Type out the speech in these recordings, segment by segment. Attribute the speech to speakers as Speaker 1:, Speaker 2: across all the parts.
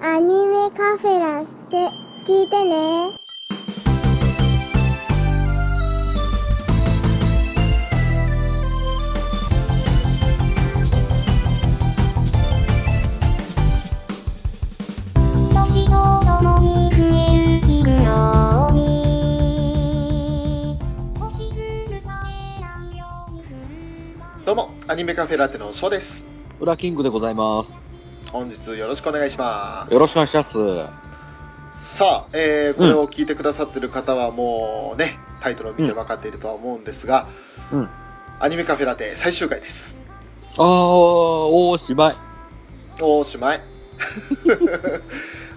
Speaker 1: アニメカフェラって聞いてね。年とともに増える日のように星粒さえないように踏ん張る
Speaker 2: どうも、アニメカフェラテのショーです。
Speaker 3: ウラキングでございます。
Speaker 2: 本日よろしくお願いします。
Speaker 3: よろしくお願いします。
Speaker 2: さあ、えー、これを聞いてくださってる方はもうね、タイトルを見て分かっているとは思うんですが、
Speaker 3: うん。
Speaker 2: アニメカフェラテ最終回です。
Speaker 3: あー、おーしまい。
Speaker 2: おしまい。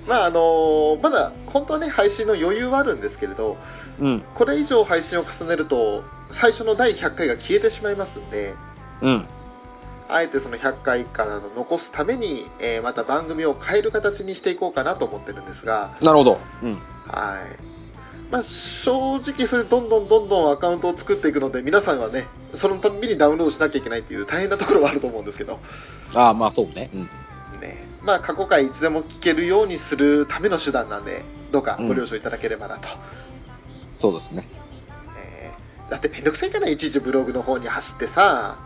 Speaker 2: まああのーまだ本当はね、配信の余裕はあるんですけれど、
Speaker 3: うん。
Speaker 2: これ以上配信を重ねると、最初の第100回が消えてしまいますんで、
Speaker 3: うん。
Speaker 2: あえてその100回からの残すために、えーまた番組を変える形にしていこうかなと思ってるんですが、
Speaker 3: なるほど。うん。
Speaker 2: はい。まあ、正直それどんどんどんどんアカウントを作っていくので、皆さんはね、そのたびにダウンロードしなきゃいけないっていう大変なところはあると思うんですけど、
Speaker 3: あー、まあそうね。うん。
Speaker 2: ね。まあ、過去回いつでも聞けるようにするための手段なんで、どうかご了承いただければなと。
Speaker 3: そうですね。
Speaker 2: えーだってめんどくさいじゃない？いちいちブログの方に走ってさ、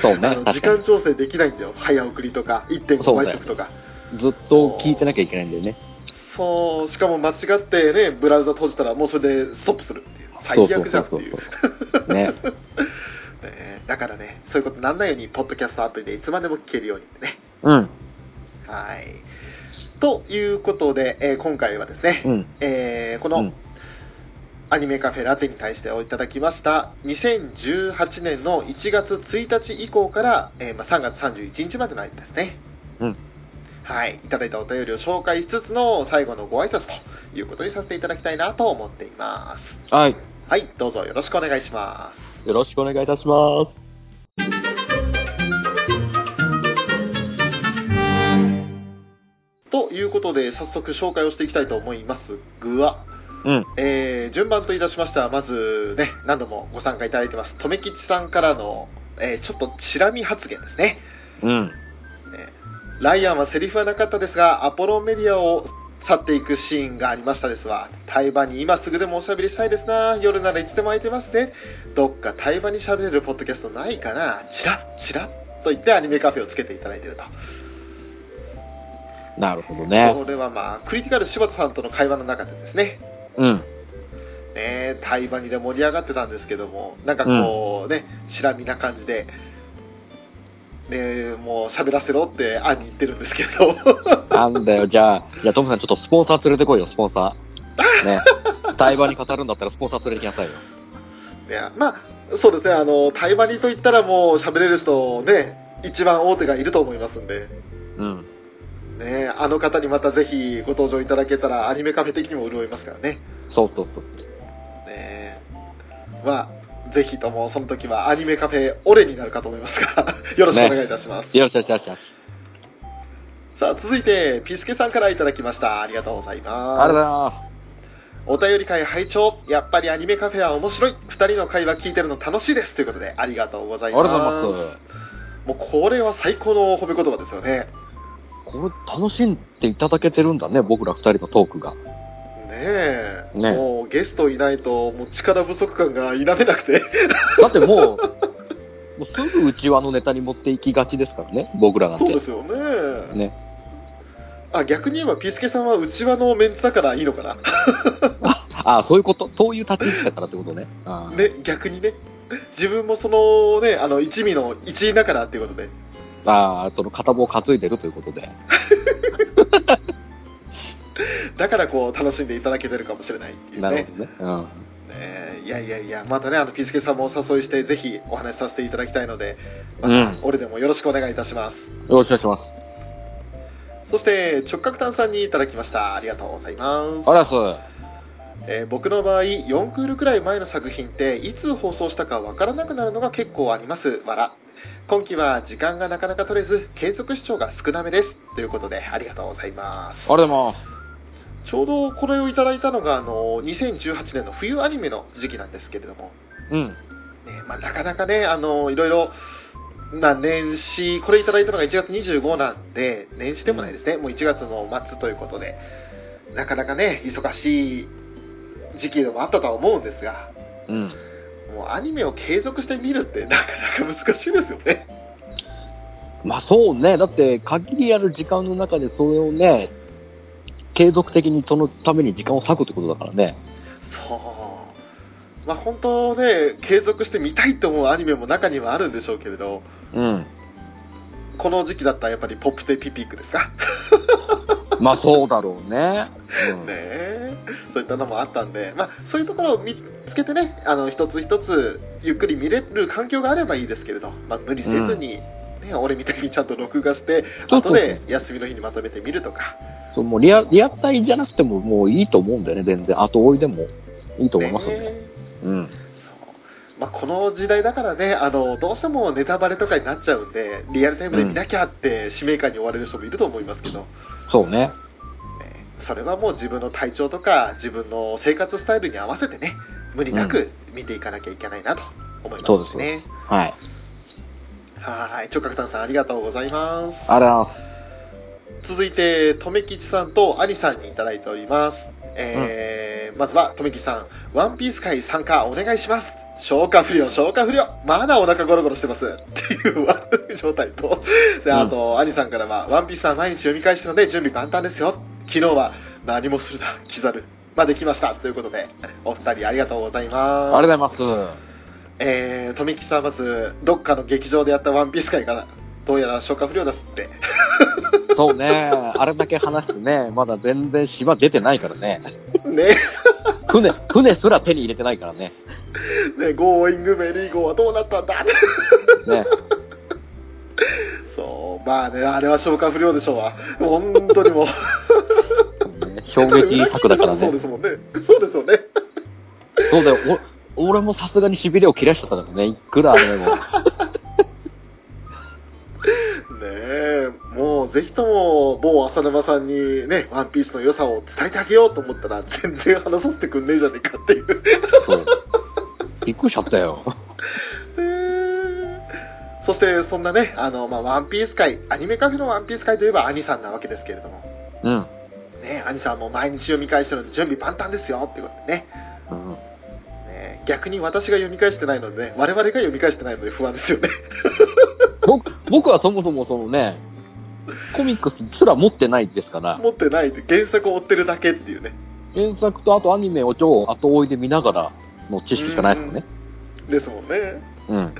Speaker 3: そうね。
Speaker 2: 時間調整できないんだよ。早送りとか、1.5
Speaker 3: そうね
Speaker 2: 倍速とか。
Speaker 3: に。ずっと聞いてなきゃいけないんだよね。
Speaker 2: そう、しかも間違ってね、ブラウザ閉じたらもうそれでストップするっていう。最悪じゃんっていう。
Speaker 3: う。ね。
Speaker 2: ねだからね、そういうことなんないように、ポッドキャストアプリでいつまでも聞けるようにね。
Speaker 3: うん。
Speaker 2: はい。ということで、えー今回はですね、
Speaker 3: うん。
Speaker 2: えーこの
Speaker 3: うん
Speaker 2: アニメカフェラテに対しておいただきました、2018年の1月1日以降から、えーまあ、3月31日までの間ですね。
Speaker 3: うん。
Speaker 2: はい。いただいたお便りを紹介しつつの最後のご挨拶ということにさせていただきたいなと思っています。
Speaker 3: はい。
Speaker 2: はい。どうぞよろしくお願いします。
Speaker 3: よろしくお願いいたします。
Speaker 2: ということで、早速紹介をしていきたいと思いますが、
Speaker 3: うん。
Speaker 2: えー順番といたしましては、まずね、何度もご参加いただいてます、とめきちさんからの、えーちょっとチラ見発言ですね。
Speaker 3: うん。
Speaker 2: ライアンはセリフはなかったですが、アポロンメディアを去っていくシーンがありましたですわ。対話に今すぐでもおしゃべりしたいですな。夜ならいつでも空いてますね。どっか対話に喋れるポッドキャストないかな。チラッチラッと言ってアニメカフェをつけていただいていると。
Speaker 3: なるほどね。
Speaker 2: これはまあ、クリティカル柴田さんとの会話の中でですね、
Speaker 3: うん。
Speaker 2: ね、対話にで盛り上がってたんですけども、なんかこうね、しらみな感じで、ね、もう喋らせろって兄に言ってるんですけど、
Speaker 3: なんだよ、じゃあ、じゃあトムさんちょっとスポンサー連れてこいよ、スポンサー。ね。対話に語るんだったらスポンサー連れてきなさいよ。
Speaker 2: いや、まあ、そうですね、あの、対話にと言ったらもう喋れる人ね、一番大手がいると思いますんで、
Speaker 3: うん。
Speaker 2: ね、あの方にまたぜひご登場いただけたらアニメカフェ的にも潤いますからね。
Speaker 3: そうそうそう。
Speaker 2: ねまあ、ぜひともその時はアニメカフェオレになるかと思いますが、よろしくお願いいたします。
Speaker 3: よろしくお願いします。
Speaker 2: さあ、続いて、ピスケさんからいただきました。ありがとうございます。
Speaker 3: ありがとうございます。
Speaker 2: お便り会拝聴やっぱりアニメカフェは面白い。二人の会話聞いてるの楽しいです。ということで、ありがとうございます。
Speaker 3: ありがとうございます。
Speaker 2: もうこれは最高の褒め言葉ですよね。
Speaker 3: これ楽しんでいただけてるんだね、僕ら二人のトークが。
Speaker 2: ねえ。
Speaker 3: ね
Speaker 2: もうゲストいないと、もう力不足感が否めなくて。
Speaker 3: だってもう、もうすぐうちわのネタに持っていきがちですからね、僕らなんて。
Speaker 2: そうですよね。
Speaker 3: ね。
Speaker 2: あ、逆に言えば、ピスケさんは内輪のメンツだからいいのかな。
Speaker 3: ああ、そういうこと、そういう立ち位置だからってことね。ああ
Speaker 2: ね、逆にね。自分もそのね、あの、一味の一員だからっていうことで。
Speaker 3: ああ、その片棒担いでるということで。
Speaker 2: だからこう、楽しんでいただけてるかもしれないっていうね
Speaker 3: なるほ。どね。うん。
Speaker 2: ねいやいやいや、またね、あの、ピスケさんもお誘いして、ぜひお話しさせていただきたいので、また、
Speaker 3: うん
Speaker 2: 俺でもよろしくお願いいたします。
Speaker 3: よろしくお願いします。
Speaker 2: そして、直角炭さんにいただきました。ありがとうございます。
Speaker 3: あらす。
Speaker 2: えー僕の場合、4クールくらい前の作品って、いつ放送したかわからなくなるのが結構あります。わら。今期は時間がなかなか取れず、継続視聴が少なめです。ということで、ありがとうございます。
Speaker 3: ありがとうございます。
Speaker 2: ちょうどこれをいただいたのが、あの、2018年の冬アニメの時期なんですけれども、
Speaker 3: うん。
Speaker 2: ねまあ、なかなかね、あの、いろいろ、まあ年始、これいただいたのが1月25なんで、年始でもないですね。もう1月の末ということで、なかなかね、忙しい時期でもあったとは思うんですが、
Speaker 3: うん。
Speaker 2: もうアニメを継続して見るって なかなか難しいですよね。
Speaker 3: まあそうね。だって、限りある時間の中でそれをね、継続的にそのために時間を割くってことだからね。
Speaker 2: そう。まあ本当ね、継続して見たいと思うアニメも中にはあるんでしょうけれど、
Speaker 3: うん。
Speaker 2: この時期だったらやっぱりポップテピピックですか
Speaker 3: まあそうだろうね。うん。
Speaker 2: ねえ。そういったのもあったんで、まあ、そういうところを見つけてね、あの、一つ一つ、ゆっくり見れる環境があればいいですけれど、まあ、無理せずに、ね、俺みたいにちゃんと録画して、後で休みの日にまとめて見るとか、
Speaker 3: そうもうリアリアタイじゃなくてももういいと思うんだよね、全然。後追いでも。いいと思いますよね。
Speaker 2: ね
Speaker 3: うん。
Speaker 2: まあ、この時代だからね、あの、どうしてもネタバレとかになっちゃうんで、リアルタイムで見なきゃって使命感に追われる人もいると思いますけど、
Speaker 3: そうね。
Speaker 2: それはもう自分の体調とか、自分の生活スタイルに合わせてね、無理なく見ていかなきゃいけないなと思いますしね。
Speaker 3: はい。
Speaker 2: はい。直角炭さんありがとうございます。
Speaker 3: ありがとうございます。
Speaker 2: 続いて、とめきちさんとアニさんにいただいております。えーまずは、とめきちさん、ワンピース会参加お願いします。消化不良、消化不良。まだお腹ゴロゴロしてます。っていう状態と、で、あと、アニさんからは、ワンピースさん毎日読み返してるので準備万端ですよ。昨日は何もするな、キザル。まで来ました。ということで、お二人ありがとうございます。
Speaker 3: ありがとうございます。
Speaker 2: えー、とめきちさんまず、どっかの劇場でやったワンピース会から、どうやら消化不良ですって。
Speaker 3: そうね。あれだけ話してね、まだ全然島出てないからね。
Speaker 2: ね。
Speaker 3: 船、船すら手に入れてないからね。
Speaker 2: ね、ゴーイングメリーゴーはどうなったんだ
Speaker 3: ね。
Speaker 2: そう、まあね、あれは消化不良でしょうわ。本当にもう。
Speaker 3: ね衝撃作だからね
Speaker 2: そうで。すもんね。そうですよね。
Speaker 3: そうだよ。お俺もさすがに痺れを切らしちゃったからね。いくらでも。
Speaker 2: ねえ、もうぜひとも某浅沼さんにね、ワンピースの良さを伝えてあげようと思ったら全然話させてくんねえじゃねえかっていう。
Speaker 3: そう。びっくりしちゃったよ。
Speaker 2: え ーそして、そんなね、あの、まあ、ワンピース界、アニメカフェのワンピース界といえばアニさんなわけですけれども。
Speaker 3: うん。
Speaker 2: ね、兄さんも毎日読み返してるので準備万端ですよってことでね。
Speaker 3: うん
Speaker 2: ね逆に私が読み返してないのでね、我々が読み返してないので不安ですよね。
Speaker 3: 僕僕はそもそもそのね、コミックスすら持ってないですから、
Speaker 2: 持ってないで原作を追ってるだけっていうね。
Speaker 3: 原作とあとアニメを超後追いで見ながらの知識しかないですよね。
Speaker 2: ですもんね。
Speaker 3: うん。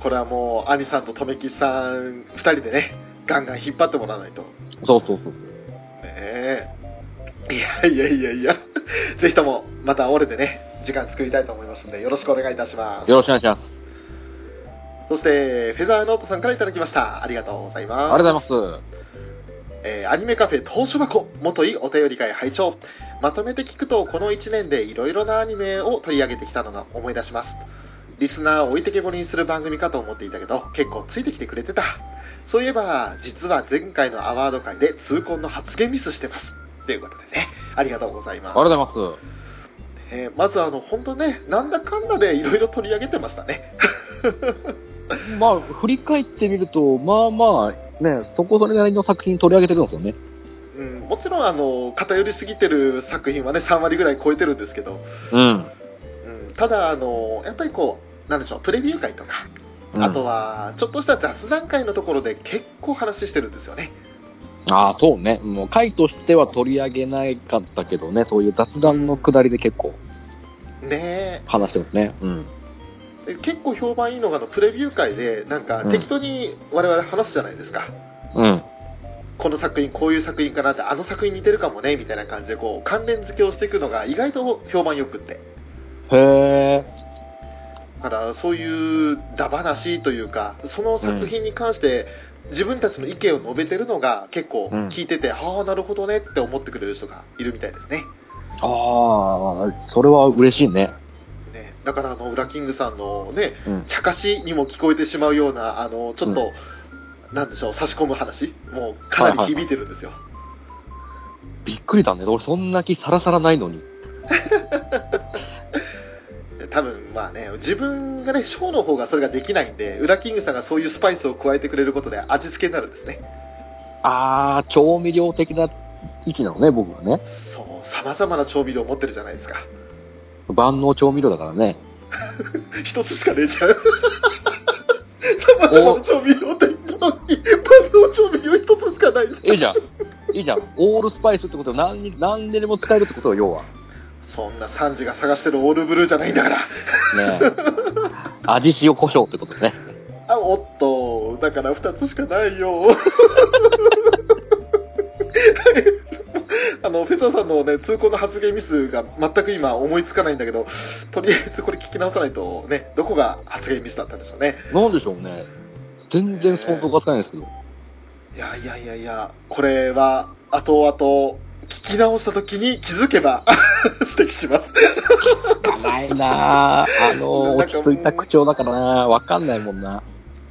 Speaker 2: これはもう、兄さんと留吉さん二人でね、ガンガン引っ張ってもらわないと。ね
Speaker 3: そうそうそう。
Speaker 2: え。いやいやいやいや。ぜひとも、また俺でね、時間作りたいと思いますので、よろしくお願いいたします。
Speaker 3: よろしくお願いします。
Speaker 2: そして、フェザーノートさんからいただきました。ありがとうございます。
Speaker 3: ありがとうございます。
Speaker 2: えーアニメカフェ投書箱、元いお便り会拝聴まとめて聞くと、この1年でいろいろなアニメを取り上げてきたのが思い出します。リスナーを置いてけぼりにする番組かと思っていたけど、結構ついてきてくれてた。そういえば、実は前回のアワード会で痛恨の発言ミスしてます。ということでね、ありがとうございます。
Speaker 3: ありがとうございます。
Speaker 2: えーまずあの、本当ね、なんだかんだでいろいろ取り上げてましたね。
Speaker 3: まあ、振り返ってみると、まあまあ、ね、そこそれなりの作品取り上げてるんですよね。
Speaker 2: うん、もちろんあの、偏りすぎてる作品はね、3割ぐらい超えてるんですけど、
Speaker 3: うん。
Speaker 2: うん、ただあの、やっぱりこう、なんでしょう、プレビュー会とか、
Speaker 3: うん
Speaker 2: あとは、ちょっとした雑談会のところで結構話してるんですよね。
Speaker 3: ああ、そうね。もう回としては取り上げないかったけどね、そういう雑談のくだりで結構
Speaker 2: ね
Speaker 3: 話してますね。うん。
Speaker 2: 結構評判いいのがあのプレビュー会でなんか
Speaker 3: うん
Speaker 2: 適当に我々話すじゃないですか、
Speaker 3: うん。
Speaker 2: この作品こういう作品かなってあの作品似てるかもねみたいな感じでこう関連付けをしていくのが意外と評判よくって
Speaker 3: へえ。
Speaker 2: だからそういうダ話というかその作品に関して自分たちの意見を述べてるのが結構
Speaker 3: うん
Speaker 2: 聞いてて、ああなるほどねって思ってくれる人がいるみたいですね
Speaker 3: ああ、それは嬉しいね。
Speaker 2: ねだからあのウラキングさんのね
Speaker 3: うん。
Speaker 2: 茶化しにも聞こえてしまうようなあのちょっと、なんでしょう差し込む話？もうかなり響いてるんですよ、
Speaker 3: びっくりだね。俺そんな気さらさらないのに。
Speaker 2: で多分まあね、自分がね、ショーの方がそれができないんで、ウラキングさんがそういうスパイスを加えてくれることで味付けになるんですね。
Speaker 3: あー、調味料的な位置なのね、僕はね。
Speaker 2: そう、様々な調味料持ってるじゃないですか。
Speaker 3: 万能調味料だからね。
Speaker 2: 一つしかねえじゃん。様々な調味料って言ったのに、万能調味料一つしかないじゃん。
Speaker 3: いいじゃん。いいじゃん。オールスパイスってことは何に、何ででも使えるってことは、要は。
Speaker 2: そんなサンジが探してるオールブルーじゃないんだから。
Speaker 3: ねえ味塩胡椒ってことね。
Speaker 2: あ、おっと、だから二つしかないよ。あの、フェザーさんのね、通行の発言ミスが全く今思いつかないんだけど、とりあえずこれ聞き直さないとね、どこが発言ミスだったんでしょうね。
Speaker 3: なんでしょうね。全然想像がつかないんですけど。
Speaker 2: いやいやいやいや、これは、後々、聞き直した時に気づけば 指摘します。
Speaker 3: つかないなぁ。あの、落ち着いた口調だからなわかんないもんな。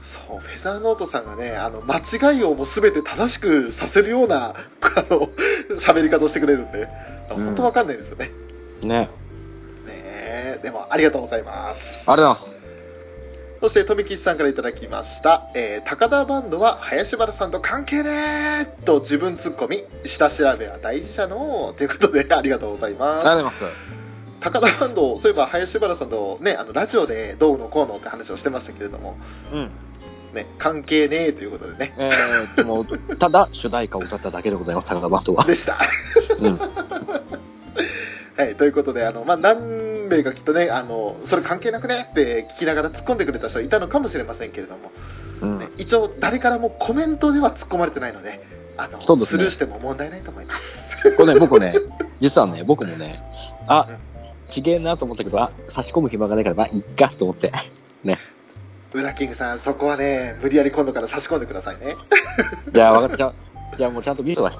Speaker 2: そう、フェザーノートさんがね、あの、間違いをもう全て正しくさせるような、あの、喋り方をしてくれるんで、
Speaker 3: うん
Speaker 2: 本当わかんないですよね。
Speaker 3: ね。
Speaker 2: ねえ、でもありがとうございます。
Speaker 3: ありがとうございます。
Speaker 2: そして、富吉さんからいただきました。えー、高田バンドは林原さんと関係ねーと自分ツッコミ、下調べは大事じゃのーということで、ありがとうございます。
Speaker 3: ありがとうございます。
Speaker 2: 高田バンド、そういえば林原さんとね、あの、ラジオでどうのこうのって話をしてましたけれども、
Speaker 3: うん。
Speaker 2: ね、関係ねーということでね、
Speaker 3: えー、でも、ただ、主題歌を歌っただけでございます、高田バンドは。
Speaker 2: でした。
Speaker 3: うん。
Speaker 2: はい、ということで、あの、まあ、何名かきっとね、あの、それ関係なくねって聞きながら突っ込んでくれた人いたのかもしれませんけれども、
Speaker 3: うん
Speaker 2: ね、一応誰からもコメントでは突っ込まれてないので、あの、
Speaker 3: ね
Speaker 2: スルーしても問題ないと思います。
Speaker 3: これね、僕ね、実はね、僕もね、あ、ちげえなと思ったけど、あ、差し込む暇がないから、まあ、いっかと思って。
Speaker 2: ウラキングさん、そこはね、無理やり今度から差し込んでくださいね。
Speaker 3: じゃあ、分かった。じゃあもうちゃんとミスはし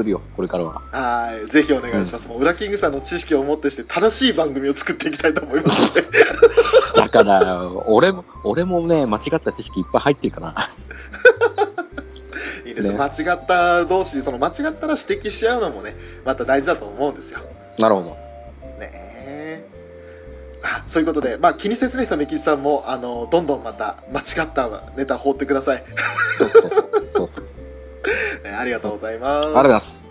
Speaker 3: するよ、これからは。
Speaker 2: はい、ぜひお願いします。もうウラキングさんの知識をもってして正しい番組を作っていきたいと思います。
Speaker 3: だから、俺も、俺もね、間違った知識いっぱい入ってるから。
Speaker 2: いいですよ、
Speaker 3: ね
Speaker 2: 間違った同士で、その間違ったら指摘し合うのもね、また大事だと思うんですよ。
Speaker 3: なるほど。
Speaker 2: ねえ。あ、そういうことで、まあ気にせずね、富吉さんも、あの、どんどんまた間違ったネタ放ってください。
Speaker 3: そうそうそう
Speaker 2: ありがとうございます。
Speaker 3: ありがとうございます。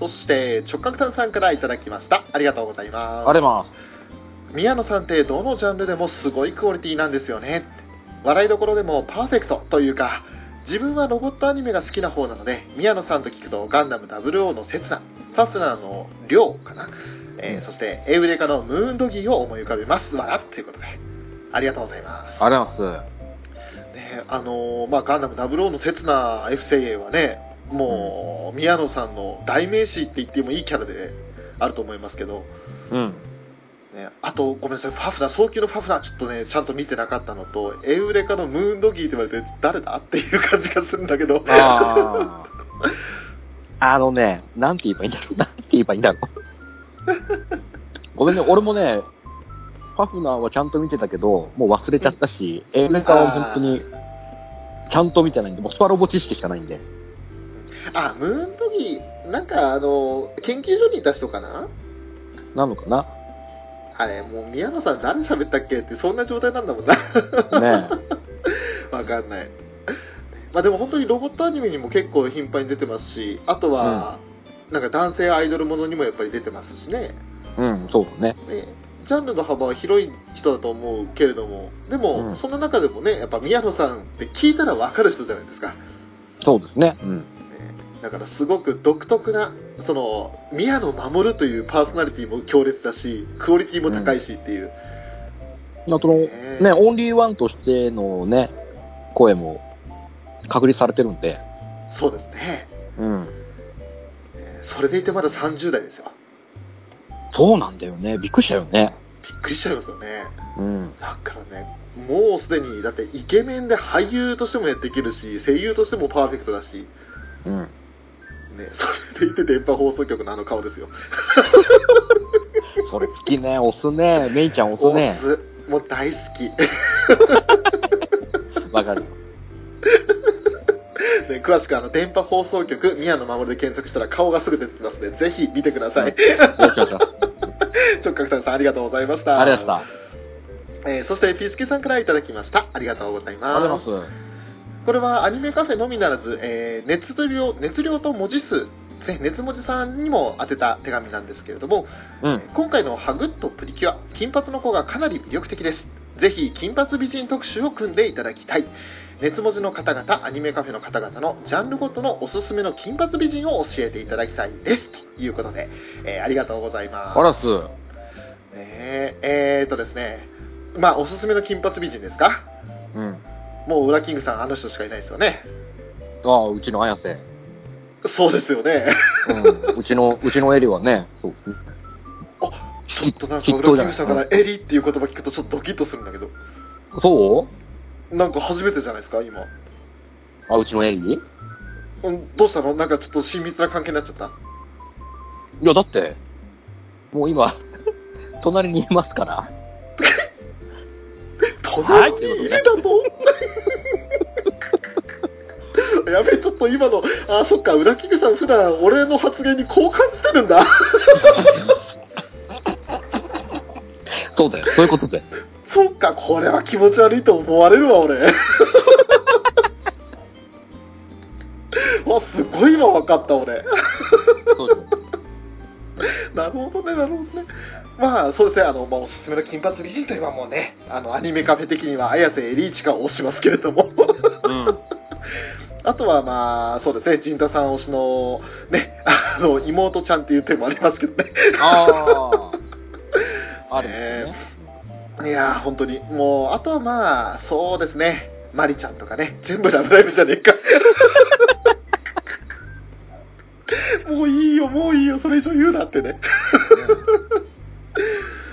Speaker 2: そして、直角炭さんからいただきました。ありがとうございます。
Speaker 3: ありがとうございます。
Speaker 2: 宮野さんってどのジャンルでもすごいクオリティなんですよね。笑いどころでもパーフェクトというか、自分はロボットアニメが好きな方なので、宮野さんと聞くとガンダム00の刹那、ファスナーの量かな。えーそして、エウレカのムーンドギーを思い浮かべます。わらということで。ありがとうございます。
Speaker 3: ありがとうございます。
Speaker 2: ね、あのーまあ、ガンダム00の刹那 F 精鋭はね、もう、宮野さんの代名詞って言ってもいいキャラであると思いますけど、
Speaker 3: うん。
Speaker 2: ね、あと、ごめんなさい、ファフナー、早急のファフナーちょっとね、ちゃんと見てなかったのと、エウレカのムーンドギーって言われて、誰だっていう感じがするんだけど、
Speaker 3: ああ。あのね、なんて言えばいいんだろう。なんて言えばいいんだろう。ごめんね、俺もね、ファフナーはちゃんと見てたけど、もう忘れちゃったし、エウレカは本当に、ちゃんと見てないんで、もうスパロボ知識しかないんで。
Speaker 2: あ、ムーンドギー、なんかあの、研究所にいた人かな？
Speaker 3: なのかな？
Speaker 2: あれ、もう宮野さん誰喋ったっけ？って、そんな状態なんだもんな。
Speaker 3: ね
Speaker 2: わかんない。まあでも本当にロボットアニメにも結構頻繁に出てますし、あとは、なんか男性アイドルものにもやっぱり出てますしね。
Speaker 3: うん、そうだね。
Speaker 2: ねジャンルの幅は広い人だと思うけれども、でも、
Speaker 3: うん
Speaker 2: その中でもね、やっぱ宮野さんって聞いたらわかる人じゃないですか。
Speaker 3: そうですね。うん。
Speaker 2: だからすごく独特な、その、宮野守というパーソナリティも強烈だし、クオリティも高いしっていう。
Speaker 3: あとの、
Speaker 2: ね
Speaker 3: ね、オンリーワンとしてのね、声も確立されてるんで。
Speaker 2: そうですね。
Speaker 3: うん。
Speaker 2: えーそれでいてまだ30代ですよ。
Speaker 3: そうなんだよね。びっくりしたよね。
Speaker 2: びっくりしちゃいますよね。
Speaker 3: うん。
Speaker 2: だからね、もうすでに、だってイケメンで俳優としてもやっていけるし、声優としてもパーフェクトだし、
Speaker 3: うん。
Speaker 2: ね、それでいて電波放送局のあの顔ですよ。
Speaker 3: それ好きね。押すね。メイちゃん押すね。
Speaker 2: オス、もう大好き。
Speaker 3: わかる。
Speaker 2: ね、詳しくあの、電波放送局、宮野守で検索したら顔がすぐ出てきますので、ぜひ見てください。直角炭さんありがとうございました。
Speaker 3: ありがとうございまし
Speaker 2: えーそして、ピスケさんからいただきました。ありがとうござい
Speaker 3: ありがとう
Speaker 2: ます。
Speaker 3: ございます。
Speaker 2: これはアニメカフェのみならず、えー熱量、熱量と文字数熱文字さんにも当てた手紙なんですけれども、
Speaker 3: うん。
Speaker 2: 今回のハグッとプリキュア、金髪の子がかなり魅力的です。ぜひ、金髪美人特集を組んでいただきたい。熱文字の方々、アニメカフェの方々のジャンルごとのおすすめの金髪美人を教えていただきたいです。ということで、えーありがとうございます。
Speaker 3: あらす。
Speaker 2: ねええー、とですね、まあ、おすすめの金髪美人ですか？
Speaker 3: うん。
Speaker 2: もう、ウラキングさん、あの人しかいないですよね。
Speaker 3: ああ、うちの綾瀬。
Speaker 2: そうですよね。
Speaker 3: うん。うちの、うちのエリはね、そうですね。
Speaker 2: ちょっとなんか、
Speaker 3: き
Speaker 2: ウラキングさんからエリっていう言葉聞くとちょっとドキッとするんだけど、
Speaker 3: そう？
Speaker 2: なんか初めてじゃないですか、今。
Speaker 3: あ、うちのエリ
Speaker 2: うんどうしたの？なんかちょっと親密な関係になっちゃった
Speaker 3: いや、だって、もう今、隣にいますから。
Speaker 2: 隣にいるだと、やべえ、ちょっと今の、あ、そっか、ウラキングさん普段俺の発言にこう感じてるんだ。
Speaker 3: そうだよ。そういうことで。
Speaker 2: そっか、これは気持ち悪いと思われるわ、俺。わ、すごい今分かった、俺。なるほどね、なるほどね。まあ、そうですね、あの、まあ、おすすめの金髪美人といえばもうね、あの、アニメカフェ的には、綾瀬エリーチカを推しますけれども。
Speaker 3: うん。
Speaker 2: あとはまあ、そうですね、陣太さん推しの、ね、あの、妹ちゃんっていう点もありますけどね。
Speaker 3: ああ。あるんですね。
Speaker 2: いやー、本当に。もう、あとはまあ、そうですね、マリちゃんとかね、全部ラブライブじゃねえか。もういいよ、もういいよ、それ以上言うなってね。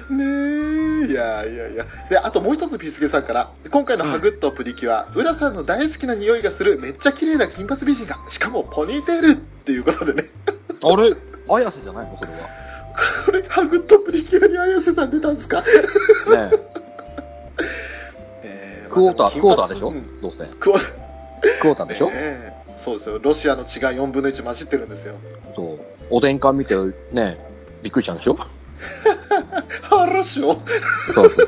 Speaker 2: ねえ、いやいやいや。で、あともう一つピースケさんから、今回のハグッとプリキュア、浦さんの大好きな匂いがするめっちゃ綺麗な金髪美人が、しかもポニーテールっていうことでね。
Speaker 3: あれ？綾瀬じゃないの？それは。
Speaker 2: これ、ハグッとプリキュアに綾瀬さん出たんですか？
Speaker 3: ね
Speaker 2: え
Speaker 3: クォーター、クォーターでしょ？
Speaker 2: うん
Speaker 3: どうせ。
Speaker 2: クォーター。
Speaker 3: クォーターでしょ？
Speaker 2: ええそうですよ。ロシアの血が4分の1混じってるんですよ。
Speaker 3: そう。おでん館見て、ね、びっくりしたんでしょ？
Speaker 2: 腹しょ
Speaker 3: そうそう。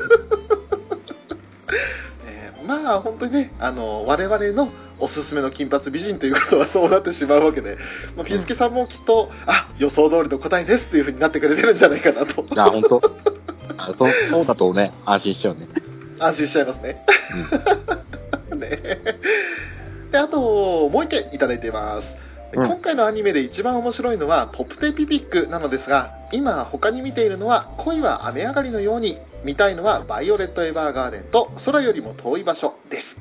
Speaker 2: えーまあ本当にね、あの、我々のおすすめの金髪美人ということはそうなってしまうわけで、まあ、ピースケさんもきっと、あ、予想通りの答えですっていう風になってくれてるんじゃないかなと、
Speaker 3: あ、本当あそそうだとね、安心しちゃうね。
Speaker 2: 安心しちゃいますね。ねで、あと、もう一件いただいています。で
Speaker 3: うん
Speaker 2: 今回のアニメで一番面白いのはポップテピピックなのですが、今他に見ているのは恋は雨上がりのように、見たいのはバイオレット・エヴァーガーデンと空よりも遠い場所です。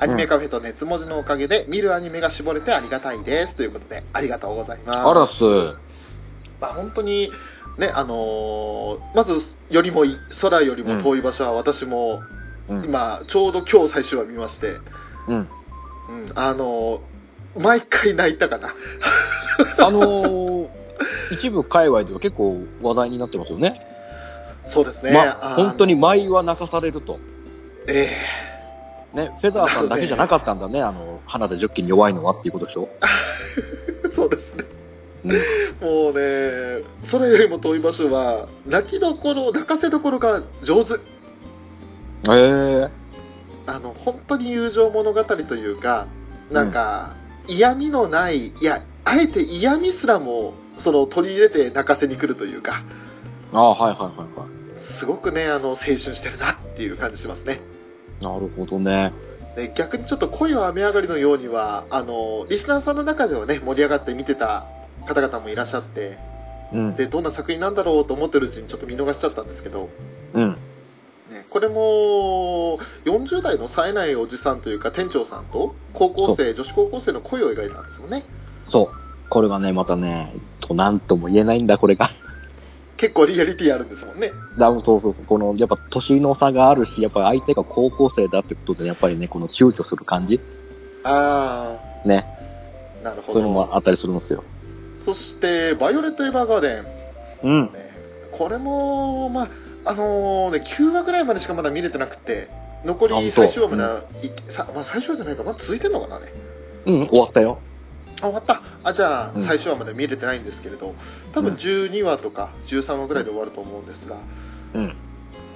Speaker 2: アニメカフェと熱文字のおかげで見るアニメが絞れてありがたいです。ということで、ありがとうございます。
Speaker 3: あらっす。
Speaker 2: まあ、本当に、ね、あのーまず、よりも空よりも遠い場所は私も、
Speaker 3: うん。
Speaker 2: 今、ちょうど今日最終話見まして、
Speaker 3: うん。
Speaker 2: うん、あのー毎回泣いたかな。
Speaker 3: あのー、一部界隈では結構話題になってますよね。
Speaker 2: そうですね。
Speaker 3: まあ、本当に舞は泣かされると。
Speaker 2: え
Speaker 3: ね、フェザーさんだけじゃなかったんだね、あの、花でジョッキに弱いのはっていうことでしょ？
Speaker 2: え そうですね。
Speaker 3: うん。
Speaker 2: もうね、それよりも遠い場所は、泣きどころ、泣かせどころが上手。
Speaker 3: ええ
Speaker 2: あの、本当に友情物語というか、なんか、嫌味のない、いや、あえて嫌味すらも、その、取り入れて泣かせに来るというか、
Speaker 3: ああ、はいはいはいは
Speaker 2: すごくね、あの、青春してるなっていう感じしますね。
Speaker 3: い。なるほどね。
Speaker 2: で逆にちょっと恋は雨上がりのようには、あの、リスナーさんの中ではね、盛り上がって見てた方々もいらっしゃって、
Speaker 3: うん。
Speaker 2: で、どんな作品なんだろうと思ってるうちにちょっと見逃しちゃったんですけど、
Speaker 3: うん。
Speaker 2: ね、これも、40代の冴えないおじさんというか店長さんと、高校生、女子高校生の恋を描いたんですよね。
Speaker 3: そう。これがね、またね、と、なんとも言えないんだ、これが。
Speaker 2: 結構リアリティあるんですもんね。
Speaker 3: だそうそうそう。この、やっぱ年の差があるし、やっぱ相手が高校生だってことで、やっぱりね、この躊躇する感じ
Speaker 2: あ
Speaker 3: ね。
Speaker 2: ー、なるほ
Speaker 3: そういうのも
Speaker 2: ど。
Speaker 3: あったりするんですよ。
Speaker 2: そして、バイオレット・エヴァーガーデン。
Speaker 3: うん。
Speaker 2: ね、これも、まあ、あのね、9話ぐらいまでしかまだ見れてなくて、残り最終話まで、いさまあ、最終話じゃないか、まだ続いてんのかなあれ。
Speaker 3: うん、終わったよ。
Speaker 2: あ、終わった。あ、じゃあ、
Speaker 3: うん
Speaker 2: 最終話まで見れてないんですけれど、多分12話とか13話ぐらいで終わると思うんですが、
Speaker 3: うん。
Speaker 2: ね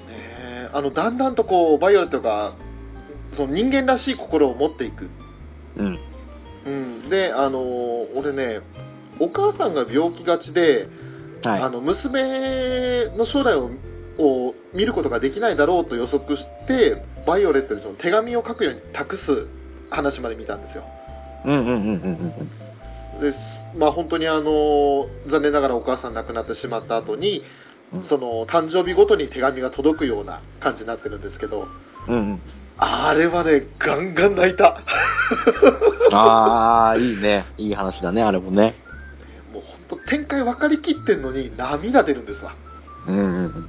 Speaker 2: えあの、だんだんとこう、バイオレットが、その人間らしい心を持っていく。
Speaker 3: うん。
Speaker 2: うん。で、あのー俺ね、お母さんが病気がちで、
Speaker 3: はい。
Speaker 2: あの、娘の将来をを見ることができないだろうと予測して、バイオレットにその手紙を書くように託す話まで見たんですよ。
Speaker 3: うんうんうんうんうん
Speaker 2: です。まあ本当にあの、残念ながらお母さん亡くなってしまった後に、
Speaker 3: うん
Speaker 2: その、誕生日ごとに手紙が届くような感じになってるんですけど、
Speaker 3: うん。
Speaker 2: あれはね、ガンガン泣いた。
Speaker 3: ああ、いいね。いい話だね、あれもね。
Speaker 2: もう本当展開分かりきってんのに涙出るんですわ。
Speaker 3: うんうんうん。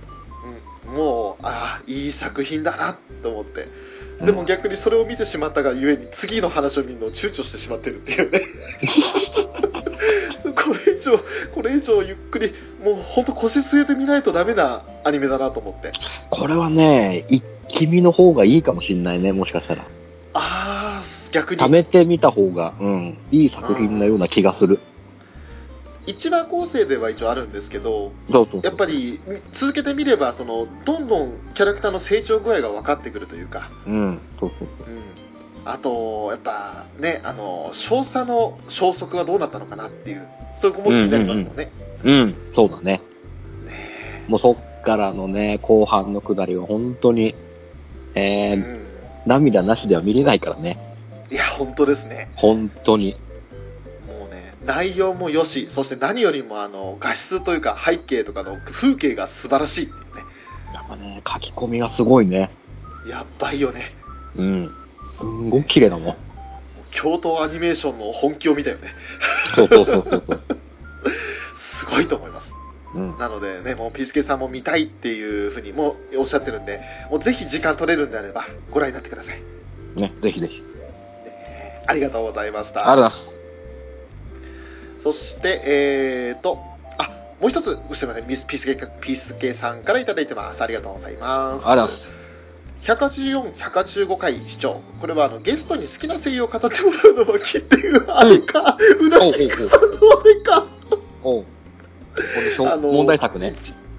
Speaker 2: うん、もう、ああ、いい作品だなと思って。
Speaker 3: うん
Speaker 2: でも逆にそれを見てしまったがゆえに次の話を見るのを躊躇してしまってるっていうね。これ以上、これ以上ゆっくり、もうほんと腰据えてみないとダメなアニメだなと思って。
Speaker 3: これはね、一気見の方がいいかもしんないね、もしかしたら。
Speaker 2: ああ、逆に
Speaker 3: 貯めてみた方が、うん、いい作品のような気がする。
Speaker 2: 一話構成では一応あるんですけど、
Speaker 3: そうそうそう。
Speaker 2: やっぱり続けてみれば、その、どんどんキャラクターの成長具合が分かってくるというか、
Speaker 3: うん、そうそう
Speaker 2: うん。あと、やっぱね、あの、少佐の消息はどうなったのかなっていう、そこも気になりますよね。
Speaker 3: そう。うん、そうだね。もうそっからのね、後半の下りは本当に、えー、
Speaker 2: うん。
Speaker 3: 涙なしでは見れないからね。
Speaker 2: いや、本当ですね。
Speaker 3: 本当に。
Speaker 2: 内容もよし、そして何よりもあの、画質というか背景とかの風景が素晴らしいっていうね。
Speaker 3: やっぱね、書き込みがすごいね。
Speaker 2: やばいよね。
Speaker 3: うん。すんごく綺麗だもん。
Speaker 2: 京都アニメーションの本気を見たよね。
Speaker 3: そうそうそうそうそう。
Speaker 2: すごいと思います。
Speaker 3: うん。
Speaker 2: なのでね、もうピースケさんも見たいっていうふうにもおっしゃってるんで、もうぜひ時間取れるんであればご覧になってください。
Speaker 3: ね、ぜひぜひ。
Speaker 2: ありがとうございました。
Speaker 3: ありがとうございます。
Speaker 2: そして、えーと、あ、もう一つ、すみません、ピースケ、ピースケさんからいただいてます。ありがとうございます。
Speaker 3: ありがとうございます。
Speaker 2: 184、185回視聴。これはあのゲストに好きな声優を語ってもらうのはきっていう、あれか、うなぎくさんのあれか。
Speaker 3: お
Speaker 2: あの
Speaker 3: 問題作ね。。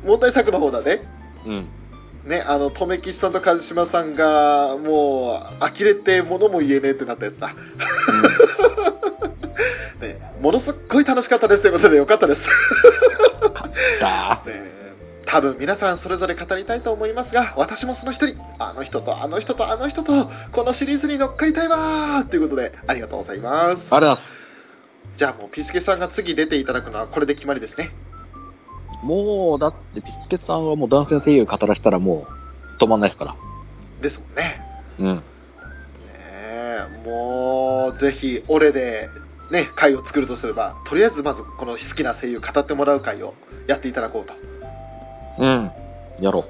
Speaker 2: 問題作の方だね。
Speaker 3: うん。
Speaker 2: ね、あの、とめきちさんと一島さんが、もう、呆れて物も言えねえってなったやつだ。ね、ものすっごい楽しかったですということでよかったです。
Speaker 3: だ
Speaker 2: ね多分皆さんそれぞれ語りたいと思いますが、私もその一人、あの人とあの人とあの人と、このシリーズに乗っかりたいわーということで、ありがとうございます。
Speaker 3: ありがとうございます。
Speaker 2: じゃあもう、ピスケさんが次出ていただくのはこれで決まりですね。
Speaker 3: もう、だって、ピスケさんはもう男性の声優語らせたらもう、止まんないですから。
Speaker 2: ですもんね。
Speaker 3: うん。
Speaker 2: ねえもう、ぜひ、俺で、ね、回を作るとすれば、とりあえずまずこの好きな声優語ってもらう回をやっていただこうと。
Speaker 3: うん。やろ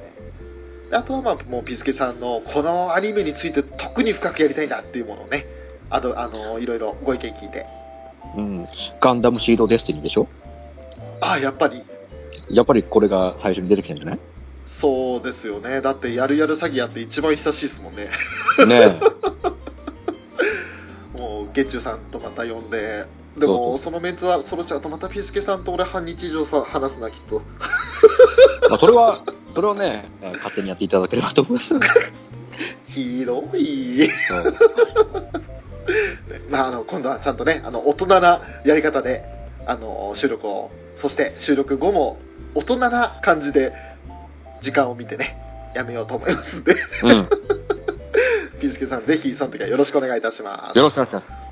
Speaker 2: あとはまあ、もうピスケさんのこのアニメについて特に深くやりたいなっていうものをね、あと、あの、いろいろご意見聞いて。
Speaker 3: う。うん。ガンダムシードデスティニーでしょ
Speaker 2: ああ、やっぱり、
Speaker 3: やっぱりこれが最初に出てきたんじゃない？
Speaker 2: そうですよね。だって、やるやる詐欺やって一番久しいですもんね。
Speaker 3: ね
Speaker 2: もう、月中さんとまた呼んで、でも、
Speaker 3: そ
Speaker 2: そのメンツは揃っちゃうと、またピスケさんと俺半日以上さ話すな、きっと。
Speaker 3: え。まあ、それは、それをね、えー勝手にやっていただければと思います。
Speaker 2: ひどい。まあ、あの、今度はちゃんとね、あの、大人なやり方で、あの、収録を、そして収録後も、大人な感じで、時間を見てね、やめようと思いますんで、
Speaker 3: うん。よ
Speaker 2: ピースケさん、ぜひ、その時はよろしくお願いいたします。
Speaker 3: ろしくお願いします。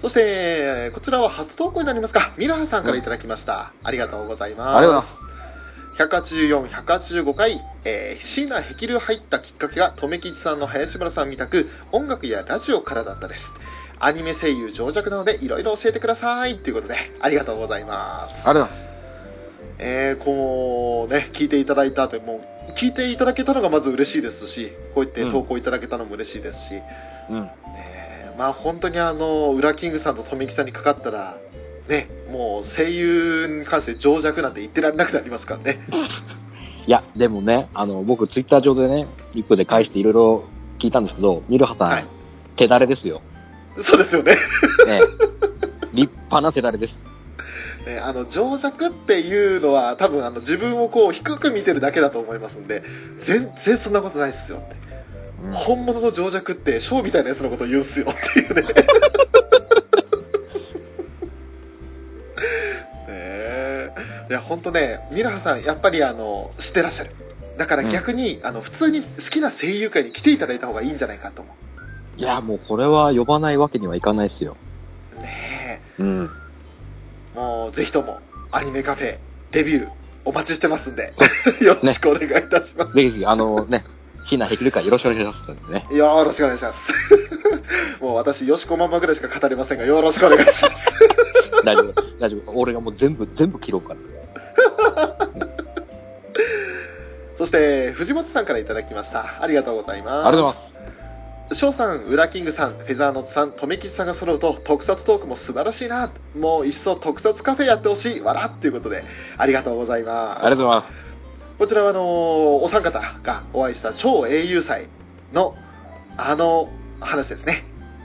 Speaker 2: そして、こちらは初投稿になりますか。ミラハさんからいただきました。ありがとうございます。
Speaker 3: ありがとうございます。
Speaker 2: 184、185回、えー、椎名壁流入ったきっかけが、とめきちさんの林村さんみたく、音楽やラジオからだったです。アニメ声優上弱なので、いろいろ教えてください。ということで、ありがとうございます。
Speaker 3: ありがとうございます。
Speaker 2: えー、こうね、聞いていただいた後、もう、聞いていただけたのがまず嬉しいですし、こうやって投稿いただけたのも嬉しいですし、
Speaker 3: うん。
Speaker 2: えーまあ本当にあの、ウラキングさんととめきさんにかかったら、ね、もう声優に関して情弱なんて言ってられなくなりますからね。
Speaker 3: いや、でもね、あの、僕、ツイッター上でね、リップで返していろいろ聞いたんですけど、ミルハさん、
Speaker 2: はい
Speaker 3: 手だれですよ。
Speaker 2: そうですよね。
Speaker 3: ええ。立派な手だれです。
Speaker 2: ね、あの、情弱っていうのは多分あの自分をこう低く見てるだけだと思いますんで、全然そんなことないっすよって。本物の情弱って、ショーみたいなやつのこと言うんすよっていうね。ねえ。いや、ほんとね、ミラハさん、やっぱりあの、知ってらっしゃる。だから逆に、あの、普通に好きな声優界に来ていただいた方がいいんじゃないかと思
Speaker 3: いや、もうこれは呼ばないわけにはいかないですよ。
Speaker 2: う。ね
Speaker 3: うん。
Speaker 2: え。もう、ぜひとも、アニメカフェ、デビュー、お待ちしてますんで、よろしくお願いいたします。
Speaker 3: ぜひぜひ、あのね、椎名ヘキル会よろしくお願いしますね。
Speaker 2: よろしくお願いします。もう私、よしこまんまぐらいしか語れませんが、よろしくお願いします。
Speaker 3: 大丈夫、大丈夫。俺がもう全部、全部切ろうから。
Speaker 2: そして、藤本さんからいただきました。ありがとうございます。
Speaker 3: ありがとうございます。
Speaker 2: 翔さん、ウラキングさん、フェザーノットさん、とめきちさんが揃うと、特撮トークも素晴らしいな。もう一層特撮カフェやってほしい。わらっていうことで、ありがとうございます。
Speaker 3: ありがとうございます。
Speaker 2: こちらはあのーお三方がお会いした超英雄祭の、あの話ですね。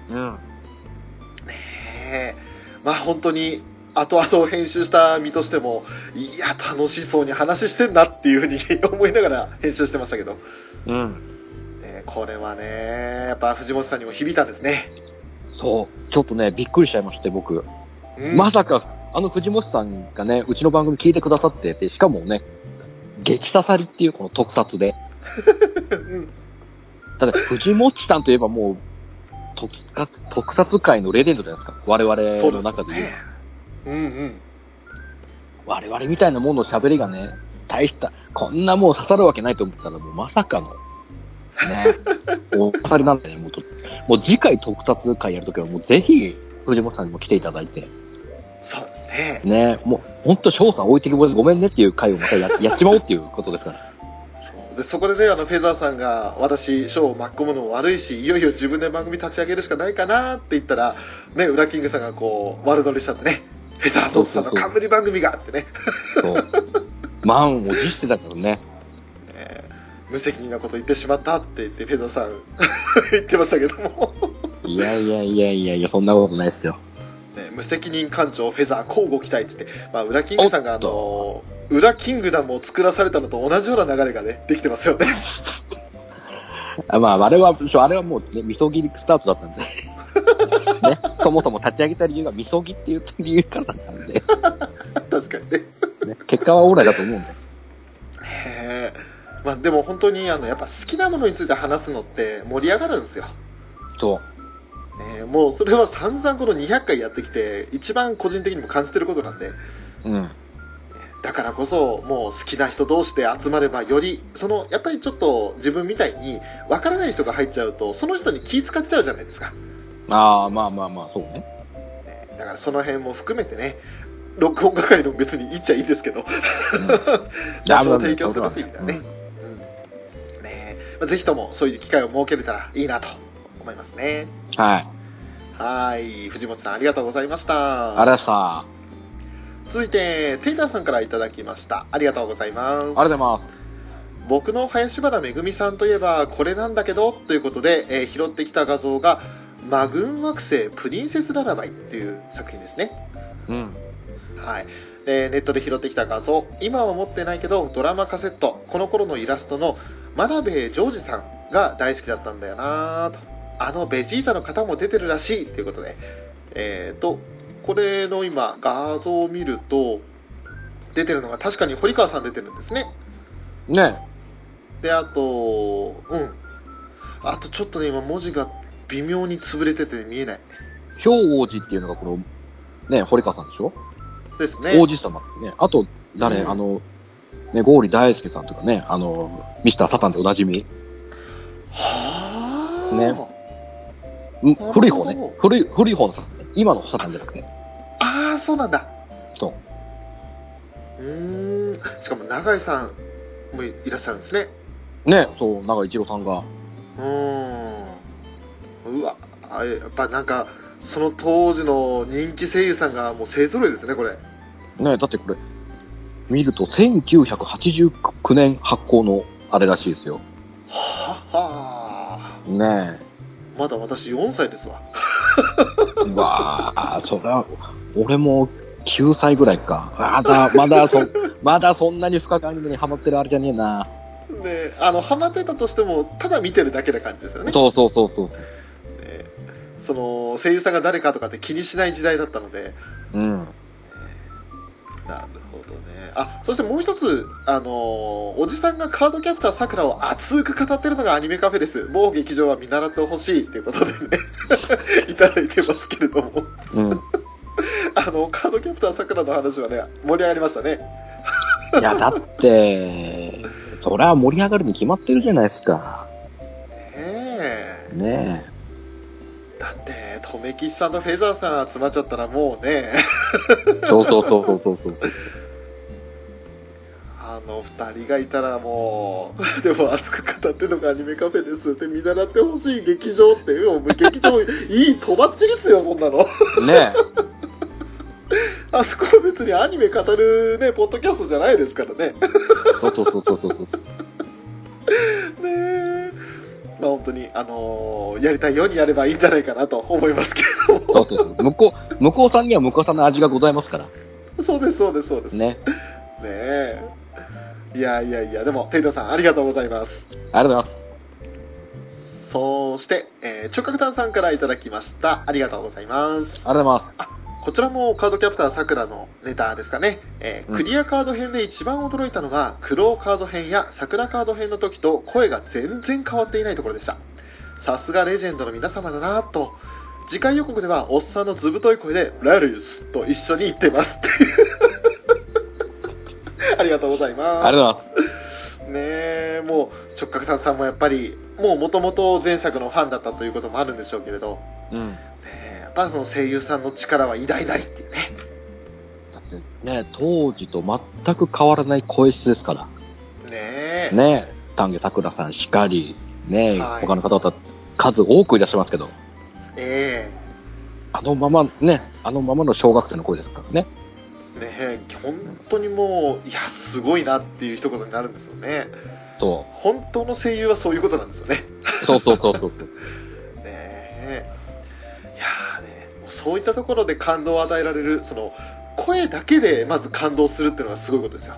Speaker 3: うん。
Speaker 2: ねえまあ本当に後々を編集した身としてもいや楽しそうに話してんなっていうふうに 思いながら編集してましたけど、
Speaker 3: うん。
Speaker 2: ねこれはねやっぱ藤本さんにも響いたんですね、
Speaker 3: そう。ちょっとね、びっくりしちゃいまして、僕。
Speaker 2: うん、
Speaker 3: まさか、あの藤本さんがね、うちの番組聞いてくださってて、しかもね、激刺さりっていうこの特撮で。
Speaker 2: うん
Speaker 3: ただ、藤本さんといえばもう、特撮特撮界のレジェンドじゃないですか。我々の中で言う。
Speaker 2: ねうんうん
Speaker 3: 我々みたいなもんの喋りがね、大した、こんなもう刺さるわけないと思ったら、もうまさかの、ね、お刺さりなんでね、もうと、もう次回特撮会やるときはもうぜひ、藤本さんにも来ていただいて、
Speaker 2: ね
Speaker 3: ね、もう、ほんと翔さん置いてきぼりでごめんねっていう会をまたや やっちまおうっていうことですから。
Speaker 2: でそこでねあのフェザーさんが私ショーを巻き込むのも悪いしいよいよ自分で番組立ち上げるしかないかなって言ったらねウラキングさんがこう悪乗りしちゃってねフェザーノートさんの冠番組があってね
Speaker 3: そう。満を持してたけどね。
Speaker 2: 無責任なこと言ってしまったって言ってフェザーさん 言ってましたけども、
Speaker 3: いやいやいやいやいや、そんなことないですよ。
Speaker 2: ね、無責任艦長フェザー交互期待っつって、まあ、ウラキングさんがあのウラキングダムを作らされたのと同じような流れがねできてますよね
Speaker 3: あ まあ、あれは、あれはもうね、みそぎスタートだったんで。ね、そもそも立ち上げた理由がみそぎっていう理由からだったんで、
Speaker 2: 確かにね
Speaker 3: ね、結果はオーライだと思うんで。
Speaker 2: へえまあでも本当にあのやっぱ好きなものについて話すのって盛り上がるんですよ
Speaker 3: そう。
Speaker 2: ねもうそれは散々この200回やってきて一番個人的にも感じてることなんで。
Speaker 3: うん。
Speaker 2: だからこそもう好きな人同士で集まればよりそのやっぱりちょっと自分みたいに分からない人が入っちゃうとその人に気使っちゃうじゃないですか、
Speaker 3: ああ、まあまあまあ、そうね。
Speaker 2: ねだからその辺も含めてね録音係の別に言っちゃいいですけど。場所を提供するっていう意味ではね、うん。ねまあぜひともそういう機会を設けれたらいいなと思いますね。
Speaker 3: はい。
Speaker 2: はい。藤本さんありがとうございました。
Speaker 3: あれさ、
Speaker 2: 続いてテイターさんからいただきました。ありがとうございます。
Speaker 3: ありがとうございます。
Speaker 2: 僕の林原めぐみさんといえばこれなんだけどということで、えー拾ってきた画像がマグン惑星プリンセスララバイっていう作品ですね。
Speaker 3: うん。
Speaker 2: はい。でネットで拾ってきた画像。今は持ってないけどドラマカセット。この頃のイラストの真鍋ジョージさんが大好きだったんだよなとあのベジータの方も出てるらしいということで。えー、とこれの今画像を見ると出てるのが確かに堀川さん出てるんですね。
Speaker 3: ね。
Speaker 2: であとうん。あとちょっとね今文字が微妙に潰れてて見えない。
Speaker 3: 兵王子っていうのがこの、ね、堀川さんでしょ、
Speaker 2: ですね。
Speaker 3: 王子様ってね。あと、誰、
Speaker 2: うん。
Speaker 3: あの、ね、ゴーリ大輔さんとかね、あの、ミスターサタンでおなじみ。
Speaker 2: はあ。
Speaker 3: ね古い方ね。古い、古い方のサタンね。今のサタンじゃなくて。
Speaker 2: ああそうなんだ
Speaker 3: そう
Speaker 2: ーんしかも永井さんもいらっしゃるんですね
Speaker 3: う。ね、そう、長井一郎さんが。
Speaker 2: うーんうわあやっぱなんかその当時の人気声優さんがもう勢ぞろいですねこれ
Speaker 3: ね、だってこれ、見ると1989年発行のあれらしいですよ。
Speaker 2: はは
Speaker 3: ね
Speaker 2: まだ私4歳ですわ
Speaker 3: わあ、それは、俺も9歳ぐらいか。まだ、まだそ、まだそんなに深くアニメにハマってるあれじゃねえな。
Speaker 2: ね、あの、ハマってたとしても、ただ見てるだけな感じですよね。
Speaker 3: そうそうそうそう。
Speaker 2: ねその、声優さんが誰かとかって気にしない時代だったので、
Speaker 3: うん。
Speaker 2: なるほどね。あ、そしてもう一つ、あのーおじさんがカードキャプターさくらを熱く語ってるのがアニメカフェです。某劇場は見習ってほしいということでね、いただいてますけれども。
Speaker 3: うん。
Speaker 2: あの、カードキャプターさくらの話はね、盛り上がりましたね。
Speaker 3: いや、だって、そりゃ盛り上がるに決まってるじゃないですか。
Speaker 2: ねえ。
Speaker 3: ね
Speaker 2: だって、とめきちさんとフェザーさん集まっちゃったらもうね、
Speaker 3: え。そうそうそうそうそうそう。
Speaker 2: あの二人がいたらもう、でも熱く語ってるのがアニメカフェですって見習ってほしい劇場っていう、もう劇場いいとばっちりっすよ、そんなの。
Speaker 3: ね
Speaker 2: あそこは別にアニメ語るね、ポッドキャストじゃないですからね。ね
Speaker 3: え。そうそうそうそうそう。
Speaker 2: え。まあ本当に、あのーやりたいようにやればいいんじゃないかなと思いますけど
Speaker 3: そうそう。向こう、向こうさんには向こうさんの味がございますから。
Speaker 2: そうです、そうです、そうです。ね
Speaker 3: ね。
Speaker 2: え。いやいやいや、でも、テイトさんありがとうございます。
Speaker 3: ありがとうございます。
Speaker 2: そして、えー、直角炭さんからいただきました。ありがとうございます。
Speaker 3: ありがとうございます。
Speaker 2: こちらもカードキャプターさくらのネタですかね。えー
Speaker 3: うん
Speaker 2: クリアカード編で一番驚いたのが、クローカード編や桜カード編の時と声が全然変わっていないところでした。さすがレジェンドの皆様だなぁと。次回予告では、おっさんの図太い声で、ラリウスと一緒に言ってますっていう。ありがとうございます。
Speaker 3: ありがとうございます。
Speaker 2: ねえ、もう、直角炭さんもやっぱり、もう元々前作のファンだったということもあるんでしょうけれど、
Speaker 3: うん。
Speaker 2: ねえやっぱその声優さんの力は偉大だいっていうね。
Speaker 3: だってね、当時と全く変わらない声質ですから。
Speaker 2: ねえ。
Speaker 3: ね丹下桜さんしかり、ね
Speaker 2: はい
Speaker 3: 他の方々数多くいらっしゃいますけど、
Speaker 2: え
Speaker 3: あのままね、あのままの小学生の声ですからね。
Speaker 2: えねえ、本当にもう、いや、すごいなっていう一言になるんですよね。
Speaker 3: そ
Speaker 2: 本当の声優はそういうことなんですよね。
Speaker 3: う。そうそうそうそう。
Speaker 2: ねえ。いやーね、そういったところで感動を与えられる、その、声だけでまず感動するっていうのはすごいことですよ。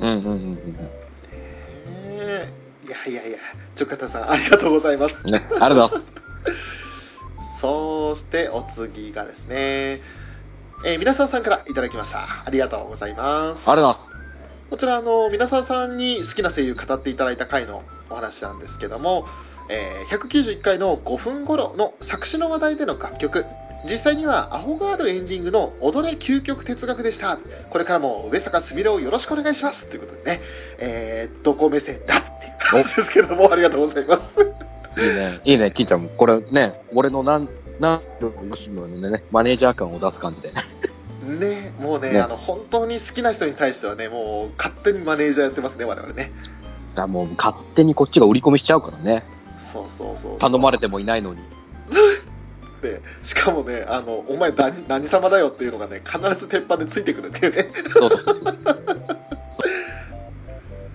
Speaker 3: うんうんうんうん。
Speaker 2: ねえいやいやいや、ちょかたさんありがとうございます。
Speaker 3: ね、ありがとうございます。
Speaker 2: そしてお次がですね、えー、皆さんさんからいただきました。ありがとうございます。
Speaker 3: ありがとうございます。
Speaker 2: こちら、あの、皆さんさんに好きな声優語っていただいた回のお話なんですけども、えー、191回の5分頃の作詞の話題での楽曲、実際にはアホガールエンディングの踊れ究極哲学でした。これからも上坂すみれをよろしくお願いします。ということでね、えー、どこ目線だって話ですけれども、ありがとうございます。
Speaker 3: いいね。いいね、金ちゃんも。これね、俺のなん、なん、吉野のね、マネージャー感を出す感じで。
Speaker 2: ね、もうね
Speaker 3: ね
Speaker 2: あの、本当に好きな人に対してはね、もう勝手にマネージャーやってますね、我々ね。
Speaker 3: だもう勝手にこっちが売り込みしちゃうからね。
Speaker 2: そうそうそう。
Speaker 3: 頼まれてもいないのに。
Speaker 2: で、しかもね、あの、お前何何様だよっていうのがね、必ず鉄板でついてくるっていうね。
Speaker 3: そうそう。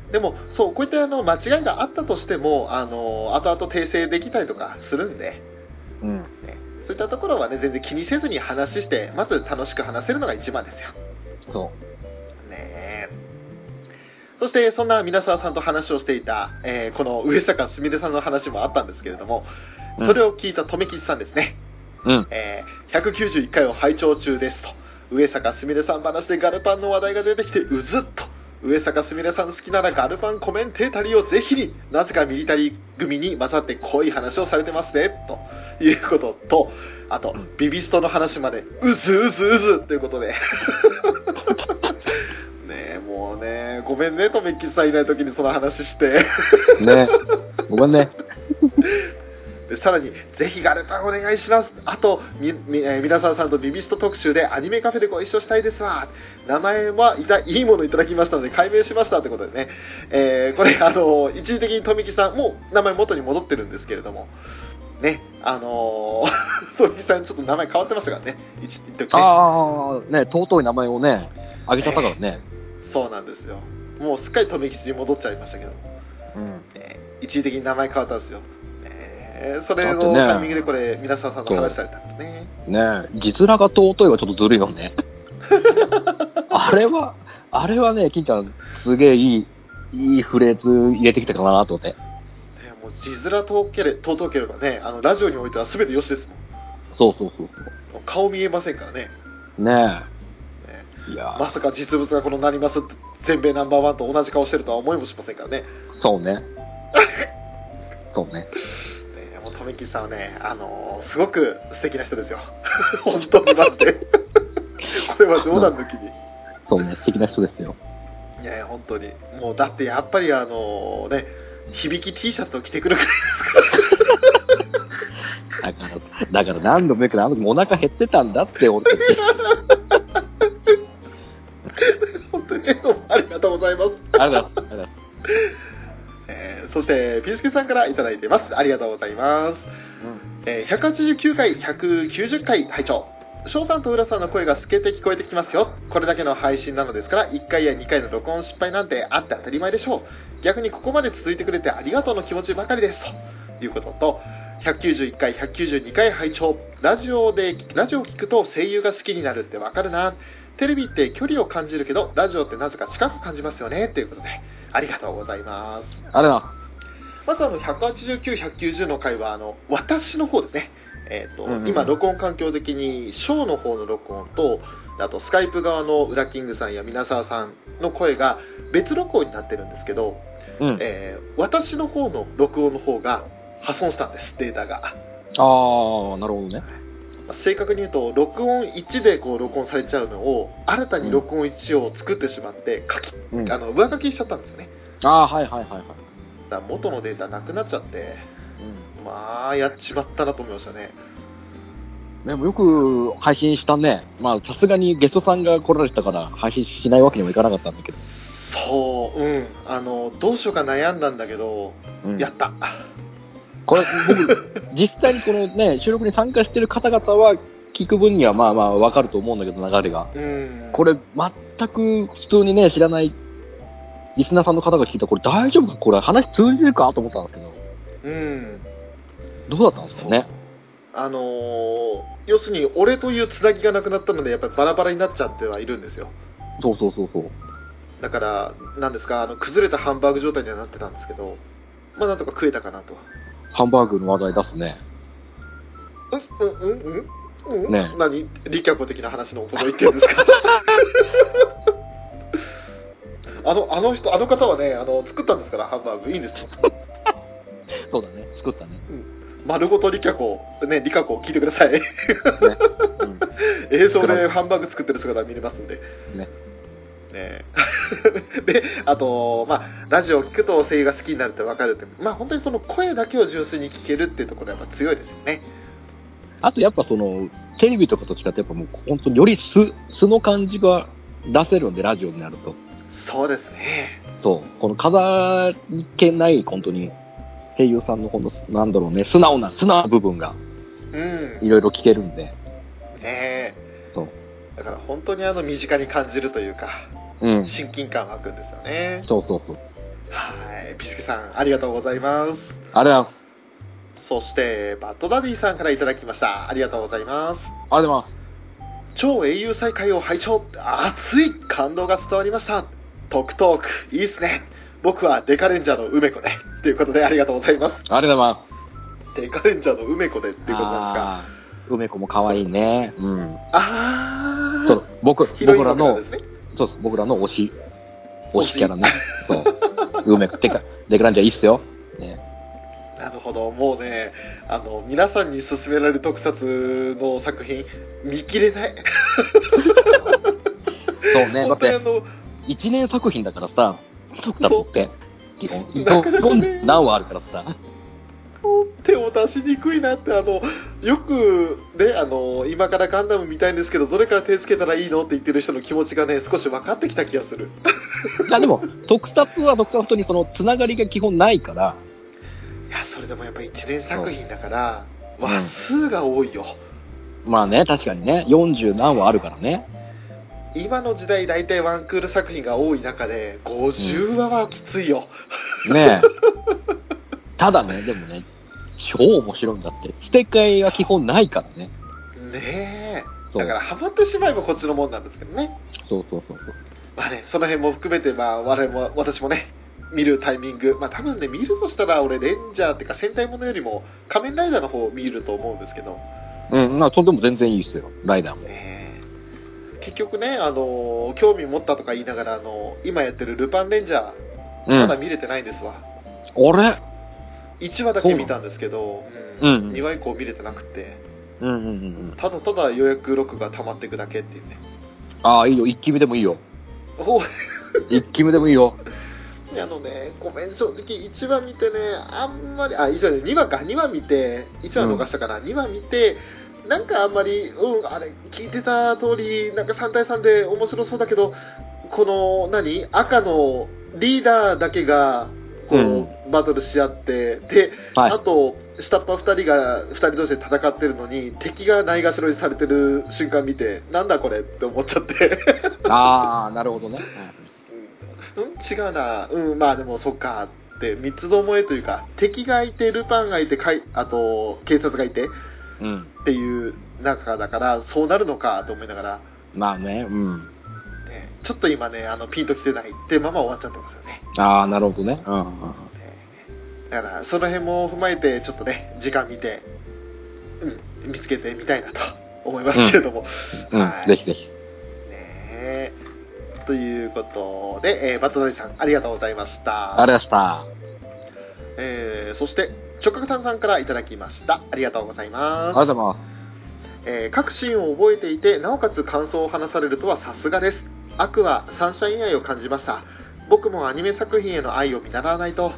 Speaker 2: でも、そう、こういったあの、間違いがあったとしても、あの、後々訂正できたりとかするんで、
Speaker 3: うん。
Speaker 2: ね、そういったところはね、全然気にせずに話して、まず楽しく話せるのが一番ですよ。
Speaker 3: そ
Speaker 2: ねえ。そして、そんな皆沢さんと話をしていた、えーこの上坂すみれさんの話もあったんですけれども、
Speaker 3: うん
Speaker 2: それを聞いた留吉さんですね。
Speaker 3: う。うん。
Speaker 2: えー191回を拝聴中ですと。上坂すみれさん話でガルパンの話題が出てきてうずっと。上坂すみれさん好きならガルパンコメンテータリーをぜひに、なぜかミリタリー組に混ざって濃い話をされてますね、ということと、あと、ビビストの話まで、うずうずうずということで。ねえ、もうね、ごめんね、とめきさんいない時にその話して。
Speaker 3: ね。ごめんね。
Speaker 2: で、さらに、ぜひガルパンお願いします。あと、み、み、えー皆さんさんとビビスト特集でアニメカフェでご一緒したいですわ。名前はいた、いいものいただきましたので解明しましたってことでね。えー、これ、あの一時的に富木さん、もう名前元に戻ってるんですけれども、ね、あのー、富木さんちょっと名前変わってましたからね。一一時ね。
Speaker 3: ああ、ね、尊い名前をね、あげちゃったからね。
Speaker 2: そうなんですよ。もうすっかり富木に戻っちゃいましたけど。
Speaker 3: うん。
Speaker 2: えー一時的に名前変わったんですよ。えー、それのタイミングでこれ、皆さんさんと話されたんですね。
Speaker 3: ね字面が尊いはちょっとずるいよね。あれは、あれはね、金ちゃん、すげえいい、いいフレーズ入れてきたかなと思って。
Speaker 2: ねもう字面通けれ、尊ければね、あの、ラジオにおいては全て良しですもん。
Speaker 3: そうそうそう
Speaker 2: 顔見えませんから。ね
Speaker 3: ねえ。いや
Speaker 2: まさか実物がこのなりますって全米ナンバーワンと同じ顔してるとは思いもしませんからね。
Speaker 3: そうね。そうね。
Speaker 2: ねもう、とめきさんはね、あのーすごく素敵な人ですよ。本当にマジで。これは冗談抜きに。
Speaker 3: そうね。素敵な人ですよ。
Speaker 2: いやいや、本当に。もう、だってやっぱりあのね、響き T シャツを着てくるくらいですから。
Speaker 3: だから、だから何度も言うけど、あの時もお腹減ってたんだって、俺。
Speaker 2: 本当に、ありがとうございます。
Speaker 3: ありがとうございます。
Speaker 2: そして、ピースケさんからいただいてます。ありがとうございます。えー189回、190回拝聴翔さんと浦さんの声が透けて聞こえてきますよ。これだけの配信なのですから、1回や2回の録音失敗なんてあって当たり前でしょう。逆にここまで続いてくれてありがとうの気持ちばかりです。ということと、191回、192回拝聴ラジオで、ラジオを聞くと声優が好きになるってわかるな。テレビって距離を感じるけど、ラジオってなぜか近く感じますよね。ということで、ありがとうございます。
Speaker 3: ありがとうございます。
Speaker 2: まずあの、189、190の回は、あの、私の方ですね。えっ、と、
Speaker 3: うんうんうん
Speaker 2: 今、録音環境的に、ショーの方の録音と、あと、スカイプ側のウラキングさんや皆沢さんの声が別録音になってるんですけど、
Speaker 3: うん。
Speaker 2: えー私の方の録音の方が破損したんです、データが。
Speaker 3: ああ、なるほどね。
Speaker 2: 正確に言うと、録音1でこう録音されちゃうのを、新たに録音1を作ってしまって、書き、
Speaker 3: うん。あ
Speaker 2: あの、上書きしちゃったんですね。
Speaker 3: あー、はいはいはいはい。
Speaker 2: だから元のデータなくなっちゃって、
Speaker 3: うん。
Speaker 2: まあ、やっちまったなと思いましたね。
Speaker 3: でもよく配信したね。まあ、さすがにゲストさんが来られてたから配信しないわけにもいかなかったんだけど。
Speaker 2: そう、うん。あの、どうしようか悩んだんだけど、
Speaker 3: うん
Speaker 2: やった。
Speaker 3: これ、僕、実際にこのね、収録に参加してる方々は聞く分にはまあまあわかると思うんだけど、流れが。
Speaker 2: うん。
Speaker 3: これ、全く普通にね、知らないリスナーさんの方が聞いたら、これ大丈夫か？これ話通じるか？と思ったんですけど、
Speaker 2: うん。
Speaker 3: どうだったんですかね？
Speaker 2: あのー要するに、俺というつなぎがなくなったので、やっぱりバラバラになっちゃってはいるんですよ。
Speaker 3: そうそうそうそう。
Speaker 2: だから、なんですか、あの、崩れたハンバーグ状態にはなってたんですけど、まあ、なんとか食えたかなと。
Speaker 3: ハンバーグの話題出すね。
Speaker 2: うん、うん、うん、うん、うん、
Speaker 3: ね
Speaker 2: 何？リキャコ的な話のこと言ってるんですか？あの、あの人、あの方はね、あの、作ったんですから、ハンバーグ。いいんですよ。
Speaker 3: そうだね。作ったね。
Speaker 2: 丸ごとリキャコ、ね、リカコ聞いてください。
Speaker 3: うん。
Speaker 2: 映像でハンバーグ作ってる姿見れますんで。
Speaker 3: ね。
Speaker 2: ね で、あと、まあ、ラジオを聞くと声優が好きになるって分かるって、まあ本当にその声だけを純粋に聞けるっていうところがやっぱ強いですよね。
Speaker 3: あとやっぱその、テレビとかと違ってやっぱもう本当により素、素の感じが出せるんで、ラジオになると。
Speaker 2: そうですね。
Speaker 3: そう。この飾り気ない、本当に、声優さんのこの、なんだろうね、素直な、素直な部分が
Speaker 2: うん。
Speaker 3: いろいろ聞けるんで。
Speaker 2: ねえ。
Speaker 3: そう。
Speaker 2: だから本当にあの身近に感じるというか、
Speaker 3: うん。
Speaker 2: 親近感湧くんですよね。
Speaker 3: そうそうそう。
Speaker 2: はい。ピスケさん、ありがとうございます。
Speaker 3: ありがとうございます。
Speaker 2: そして、バッドダディさんからいただきました。ありがとうございます。
Speaker 3: ありがとうございます。
Speaker 2: 超英雄再会を拝聴熱い感動が伝わりましたトークトークいいっすね僕はデカレンジャーの梅子でということでありがとうございます
Speaker 3: ありがとうございます。
Speaker 2: デカレンジャーの梅子でっていうことなんですか？
Speaker 3: 梅子も可愛いね。うん。
Speaker 2: あー
Speaker 3: そう、僕、
Speaker 2: ヒロイン
Speaker 3: 僕らのそうです、僕らの推し、推し？キャラね。そう。梅子、てか、デクランジャーいいっすよ。ね。
Speaker 2: なるほどもうねあの皆さんに勧められる特撮の作品見切れない
Speaker 3: そうね、だって、
Speaker 2: 本当にあの
Speaker 3: 一年作品だからさ、特撮って、基本、
Speaker 2: なかなかね
Speaker 3: 何話あるからさ。
Speaker 2: 手を出しにくいなってあのよくねあの今からガンダム見たいんですけどどれから手つけたらいいのって言ってる人の気持ちがね少し分かってきた気がする。
Speaker 3: いや、でも、特撮は特撮にその、つながりが基本ないから、
Speaker 2: いやそれでもやっぱ一年作品だから
Speaker 3: う。ん。
Speaker 2: 話数が多いよ、
Speaker 3: まあね、確かにね、40何話あるからね。
Speaker 2: 今の時代大体ワンクール作品が多い中で50話はきついよ、
Speaker 3: ねえ。ただね、でもね、超面白いんだって。捨て替えは基本ないからね。
Speaker 2: ねえだからハマってしまえばこっちのもんなんですけどね。
Speaker 3: そうそうそうそう。
Speaker 2: まあね、その辺も含めて、まあ我々も、私もね、見るタイミング。まあ多分ね、見るとしたら俺レンジャーっていうか戦隊ものよりも仮面ライダーの方を見ると思うんですけど、
Speaker 3: うん、まあ、それでも全然いいですよ、ライダーも。
Speaker 2: ね結局ね、あの興味持ったとか言いながら、あの今やってるルパンレンジャー、
Speaker 3: うん。
Speaker 2: まだ見れてないんですわ。
Speaker 3: あれ
Speaker 2: ？1話だけ見たんですけど、
Speaker 3: うん
Speaker 2: うん2話以降見れてなくて、
Speaker 3: うんうんうんうん。
Speaker 2: ただただ予約録が溜まっていくだけっていうね。
Speaker 3: ああ、いいよ。一気見でもいいよ。
Speaker 2: お
Speaker 3: 一気見でもいいよ。
Speaker 2: あのね、ごめん、正直1話見てね、あんまり、あ、1話ね、2話か、2話見て、1話逃したかな、2話見て、なんかあんまり、うん、あれ、聞いてた通り、なんか3対3で面白そうだけど、この、何赤のリーダーだけが、こう、
Speaker 3: うん
Speaker 2: バトルし合って、で、
Speaker 3: はい
Speaker 2: あと、下っ端2人が、2人同士で戦ってるのに、敵がないがしろにされてる瞬間見て、なんだこれって思っちゃって。
Speaker 3: ああ、なるほどね。
Speaker 2: うん、違うな。うん、まあでもそっかって、三つどもえというか、敵がいて、ルパンがいて、かいあと、警察がいてっ
Speaker 3: うん。
Speaker 2: ていう中だから、そうなるのかと思いながら、
Speaker 3: まあね、うん。
Speaker 2: ね、ちょっと今ね、あの、ピンときてないってまま終わっちゃってますよね。
Speaker 3: ああ、なるほどね。うんうん。
Speaker 2: だから、その辺も踏まえて、ちょっとね、時間見て、うん、見つけてみたいなと思いますけれども。
Speaker 3: うん
Speaker 2: は、い
Speaker 3: ぜひぜひ。
Speaker 2: ねえということで、えーバトナリさん、ありがとうございました。
Speaker 3: ありがとうございま
Speaker 2: えーそして、直角炭さんからいただきました。ありがとうございます。
Speaker 3: ありがとうございます。
Speaker 2: えー各シーンを覚えていて、なおかつ感想を話されるとはさすがです。悪はサンシャイン愛を感じました。僕もアニメ作品への愛を見習わないと、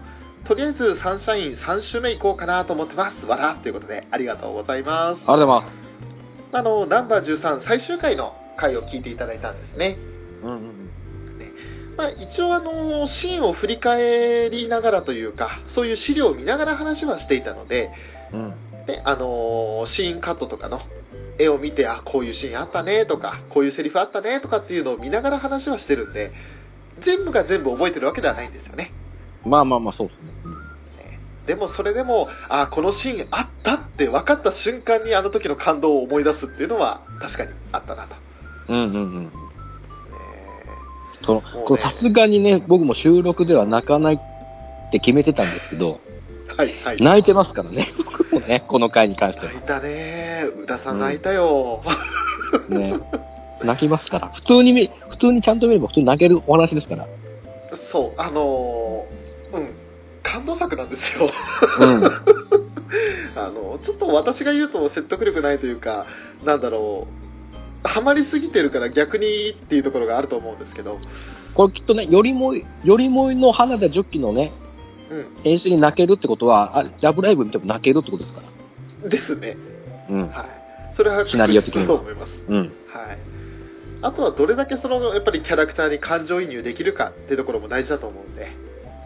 Speaker 2: とりあえずサンシャイン3週目行こうかなと思ってます。わらということで、ありがとうございます。
Speaker 3: ありがとうございます。
Speaker 2: あの、ナンバー13最終回の回を聞いていただいたんですね。
Speaker 3: うんうん
Speaker 2: まあ、一応あの、シーンを振り返りながらというか、そういう資料を見ながら話はしていたので、
Speaker 3: うん。うん。
Speaker 2: ね、あのーシーンカットとかの絵を見て、あ、こういうシーンあったねとか、こういうセリフあったねとかっていうのを見ながら話はしてるんで、全部が全部覚えてるわけではないんですよね。
Speaker 3: まあまあまあ、そうですね。うん
Speaker 2: でもそれでも、あ、このシーンあったって分かった瞬間にあの時の感動を思い出すっていうのは確かにあったなと。
Speaker 3: うんうんうん。
Speaker 2: ね
Speaker 3: その、
Speaker 2: ね
Speaker 3: これさすがにね、僕も収録では泣かないって決めてたんですけど、
Speaker 2: はいはい。
Speaker 3: 泣いてますからね。僕もね、この回に関しては
Speaker 2: 泣いたね宇田さん泣いたよ。
Speaker 3: ね。泣きますから。普通に見、普通にちゃんと見れば普通に泣けるお話ですから。
Speaker 2: そう、あのーうん、感動作なんですよ。
Speaker 3: うん。
Speaker 2: あの、ちょっと私が言うと説得力ないというか、なんだろう、ハマりすぎてるから逆にっていうところがあると思うんですけど、
Speaker 3: これきっとね、よりもい、よりもいの花田ジョッキのね、
Speaker 2: う
Speaker 3: 演出に泣けるってことは、あラブライブ見ても泣けるってことですから。
Speaker 2: ん、ですね。
Speaker 3: うん。
Speaker 2: はい。それは
Speaker 3: シナリオ的には
Speaker 2: 確実だと思います。
Speaker 3: うん。
Speaker 2: はい。あとはどれだけその、やっぱりキャラクターに感情移入できるかっていうところも大事だと思うんで、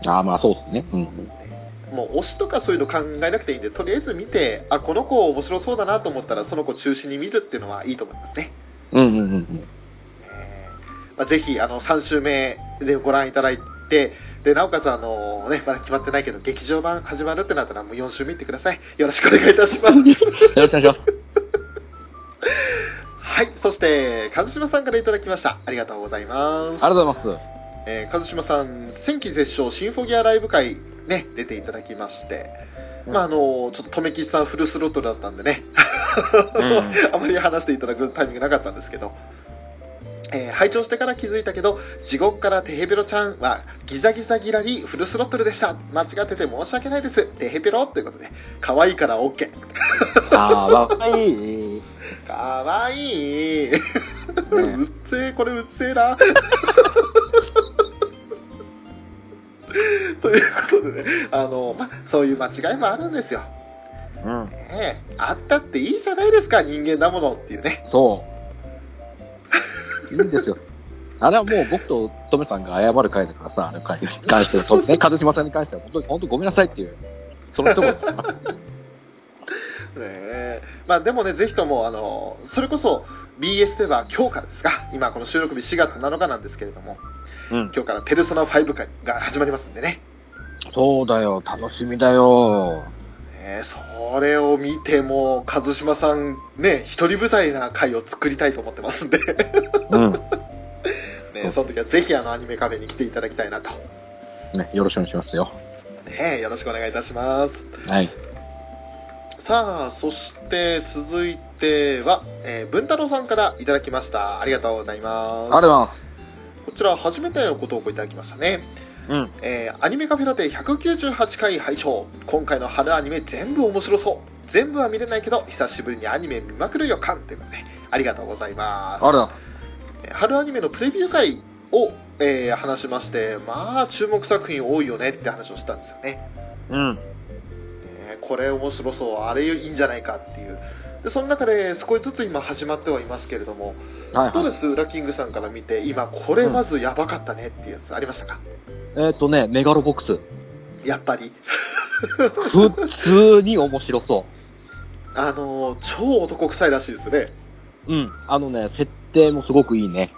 Speaker 3: ああ、まあそうですね。うんうん。
Speaker 2: もう推しとかそういうの考えなくていいんで、とりあえず見て、あ、この子面白そうだなと思ったら、その子中心に見るっていうのはいいと思いますね。
Speaker 3: うんうんうんうん。
Speaker 2: えーまあ、ぜひ、あの、3週目でご覧いただいて、で、なおかつ、あのね、まだ決まってないけど、劇場版始まるってなったら、もう4週目行ってください。よろしくお願いいたします。
Speaker 3: よろしくお願いします。
Speaker 2: はい。そして、和島さんからいただきました。ありがとうございます。
Speaker 3: ありがとうございます。
Speaker 2: えー、和島さん、戦記絶唱シンフォギアライブ会、ね、出ていただきまして、まあ、あのちょっと、とめきちさんフルスロットルだったんでね、あまり話していただくタイミングなかったんですけど、えー拝聴してから気づいたけど、地獄からテヘペロちゃんは、ギザギザギラリフルスロットルでした。間違ってて申し訳ないです。テヘペロということで、可愛いから OK。
Speaker 3: ああ、わいい。
Speaker 2: かわいい。
Speaker 3: ね
Speaker 2: うっせえ、これうっせえな。ということでね、あの、ま、そういう間違いもあるんですよ。
Speaker 3: うん。
Speaker 2: ねえ、あったっていいじゃないですか、人間だものっていうね。
Speaker 3: そう。いいんですよ。あれはもう僕とトメさんが謝る回だからさ、あの回に関しては、そうね、一島さんに関しては、本当に、本当ごめんなさいっていう、そのところですから。
Speaker 2: ねえ。まあでもね、ぜひとも、あの、それこそ BS では今日からですか、今この収録日4月7日なんですけれども、
Speaker 3: うん。
Speaker 2: 今日からペルソナ5回が始まりますんでね。
Speaker 3: そうだよ、楽しみだよ。
Speaker 2: それを見ても、和島さん、ね、一人舞台な回を作りたいと思ってますんで、
Speaker 3: うん。
Speaker 2: ね、その時はぜひあのアニメカフェに来ていただきたいなと。
Speaker 3: ね、よろしくお願いしますよ。
Speaker 2: ね、よろしくお願いいたします。
Speaker 3: はい。
Speaker 2: さあ、そして続いては、えー、文太郎さんからいただきました。ありがとうございます。
Speaker 3: ありがとうございます。
Speaker 2: こちら初めてご投稿いただきましたね。
Speaker 3: うん。
Speaker 2: えーアニメカフェラテ198回拝聴。今回の春アニメ全部面白そう。全部は見れないけど久しぶりにアニメ見まくる予感。ということでありがとうございます。
Speaker 3: ありがとうございます。
Speaker 2: えー春アニメのプレビュー会を、えー話しましてまあ注目作品多いよね。って話をしたんですよね、
Speaker 3: うん。
Speaker 2: えーこれ面白そう。あれいいんじゃないかっていう。でその中で少しずつ今始まってはいますけれども
Speaker 3: はいはい。
Speaker 2: どうですウラキングさんから見て今これまずやばかったねっていうやつありましたか、
Speaker 3: えっ、とね、メガロボックス。
Speaker 2: やっぱり
Speaker 3: 普通に面白そ
Speaker 2: あのー超男臭いらしいですね
Speaker 3: う。うん。あのね、設定もすごくいいね。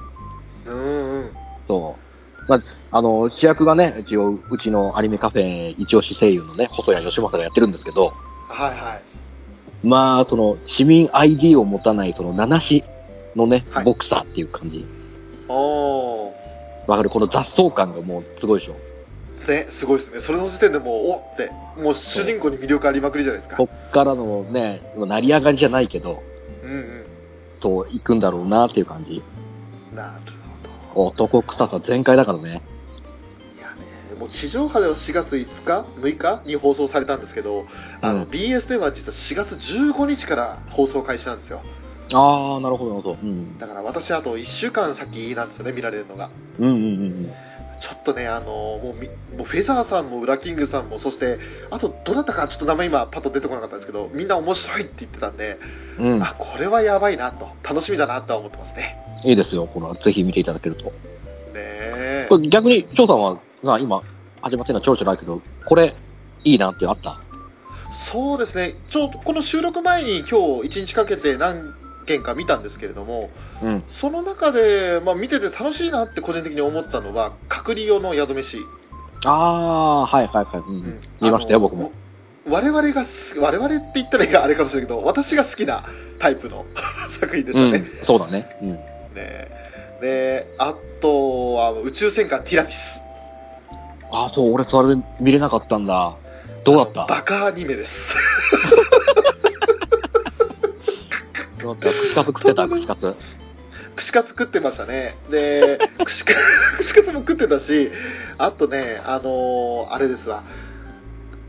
Speaker 2: うんうん
Speaker 3: そう。まあ、あの、主役がね、一応、うちのアニメカフェ一押し声優のね、細谷義正がやってるんですけど、
Speaker 2: はいはい
Speaker 3: まあ、その、市民 ID を持たない、その、七子のね
Speaker 2: はい、
Speaker 3: ボクサーっていう感じ。
Speaker 2: おー
Speaker 3: わかる？この雑草感がもう、すごいでしょ。
Speaker 2: ね、すごいですね。それの時点でもう、おって、もう主人公に魅力ありまくりじゃないですか。
Speaker 3: こっからのね、成り上がりじゃないけど、
Speaker 2: うんうん。
Speaker 3: と、行くんだろうなっていう感じ。
Speaker 2: なるほど。
Speaker 3: 男臭さ全開だからね。
Speaker 2: いやね、もう地上波では4月5日 ?6 日？に放送されたんですけど、あの、
Speaker 3: うん
Speaker 2: BS では実は4月15日から放送開始なんですよ。
Speaker 3: ああ、なるほど、なるほど。うん。
Speaker 2: だから私あと1週間先なんですよね、見られるのが。
Speaker 3: うんうんうんうん。
Speaker 2: ちょっとね、あのもうみ、もうフェザーさんもウラキングさんも、そして、あと、どなたかちょっと名前今パッと出てこなかったんですけど、みんな面白いって言ってたんで、
Speaker 3: うん。
Speaker 2: あ、これはやばいなと、楽しみだなとは思ってますね。
Speaker 3: いいですよ。これはぜひ見ていただけると。
Speaker 2: ねえ
Speaker 3: これ逆に、張さんは、まあ今、始まってるのはちょろちょろあるけど、これ、いいなってあった？
Speaker 2: そうですね、ちょこの収録前に今日一日かけて何件か見たんですけれども、
Speaker 3: うん。
Speaker 2: その中で、まあ、見てて楽しいなって個人的に思ったのは、隔離用の宿飯。
Speaker 3: ああ、はいはいはい。うん。
Speaker 2: うん
Speaker 3: 見ましたよ、僕も。。
Speaker 2: 我々がす、我々って言ったらいいかあれかもしれないけど、私が好きなタイプの 作品でしたね。
Speaker 3: うん、そうだね。うん。
Speaker 2: ねで、あとは宇宙戦艦ティラピス。
Speaker 3: ああ、そう、俺それ見れなかったんだ。どうだった？
Speaker 2: バカアニメです。
Speaker 3: どうだった串カツ食ってた串カツ。
Speaker 2: 串カツ食ってましたね。で、串カ ツも食ってたし、あとね、あのーあれですわ。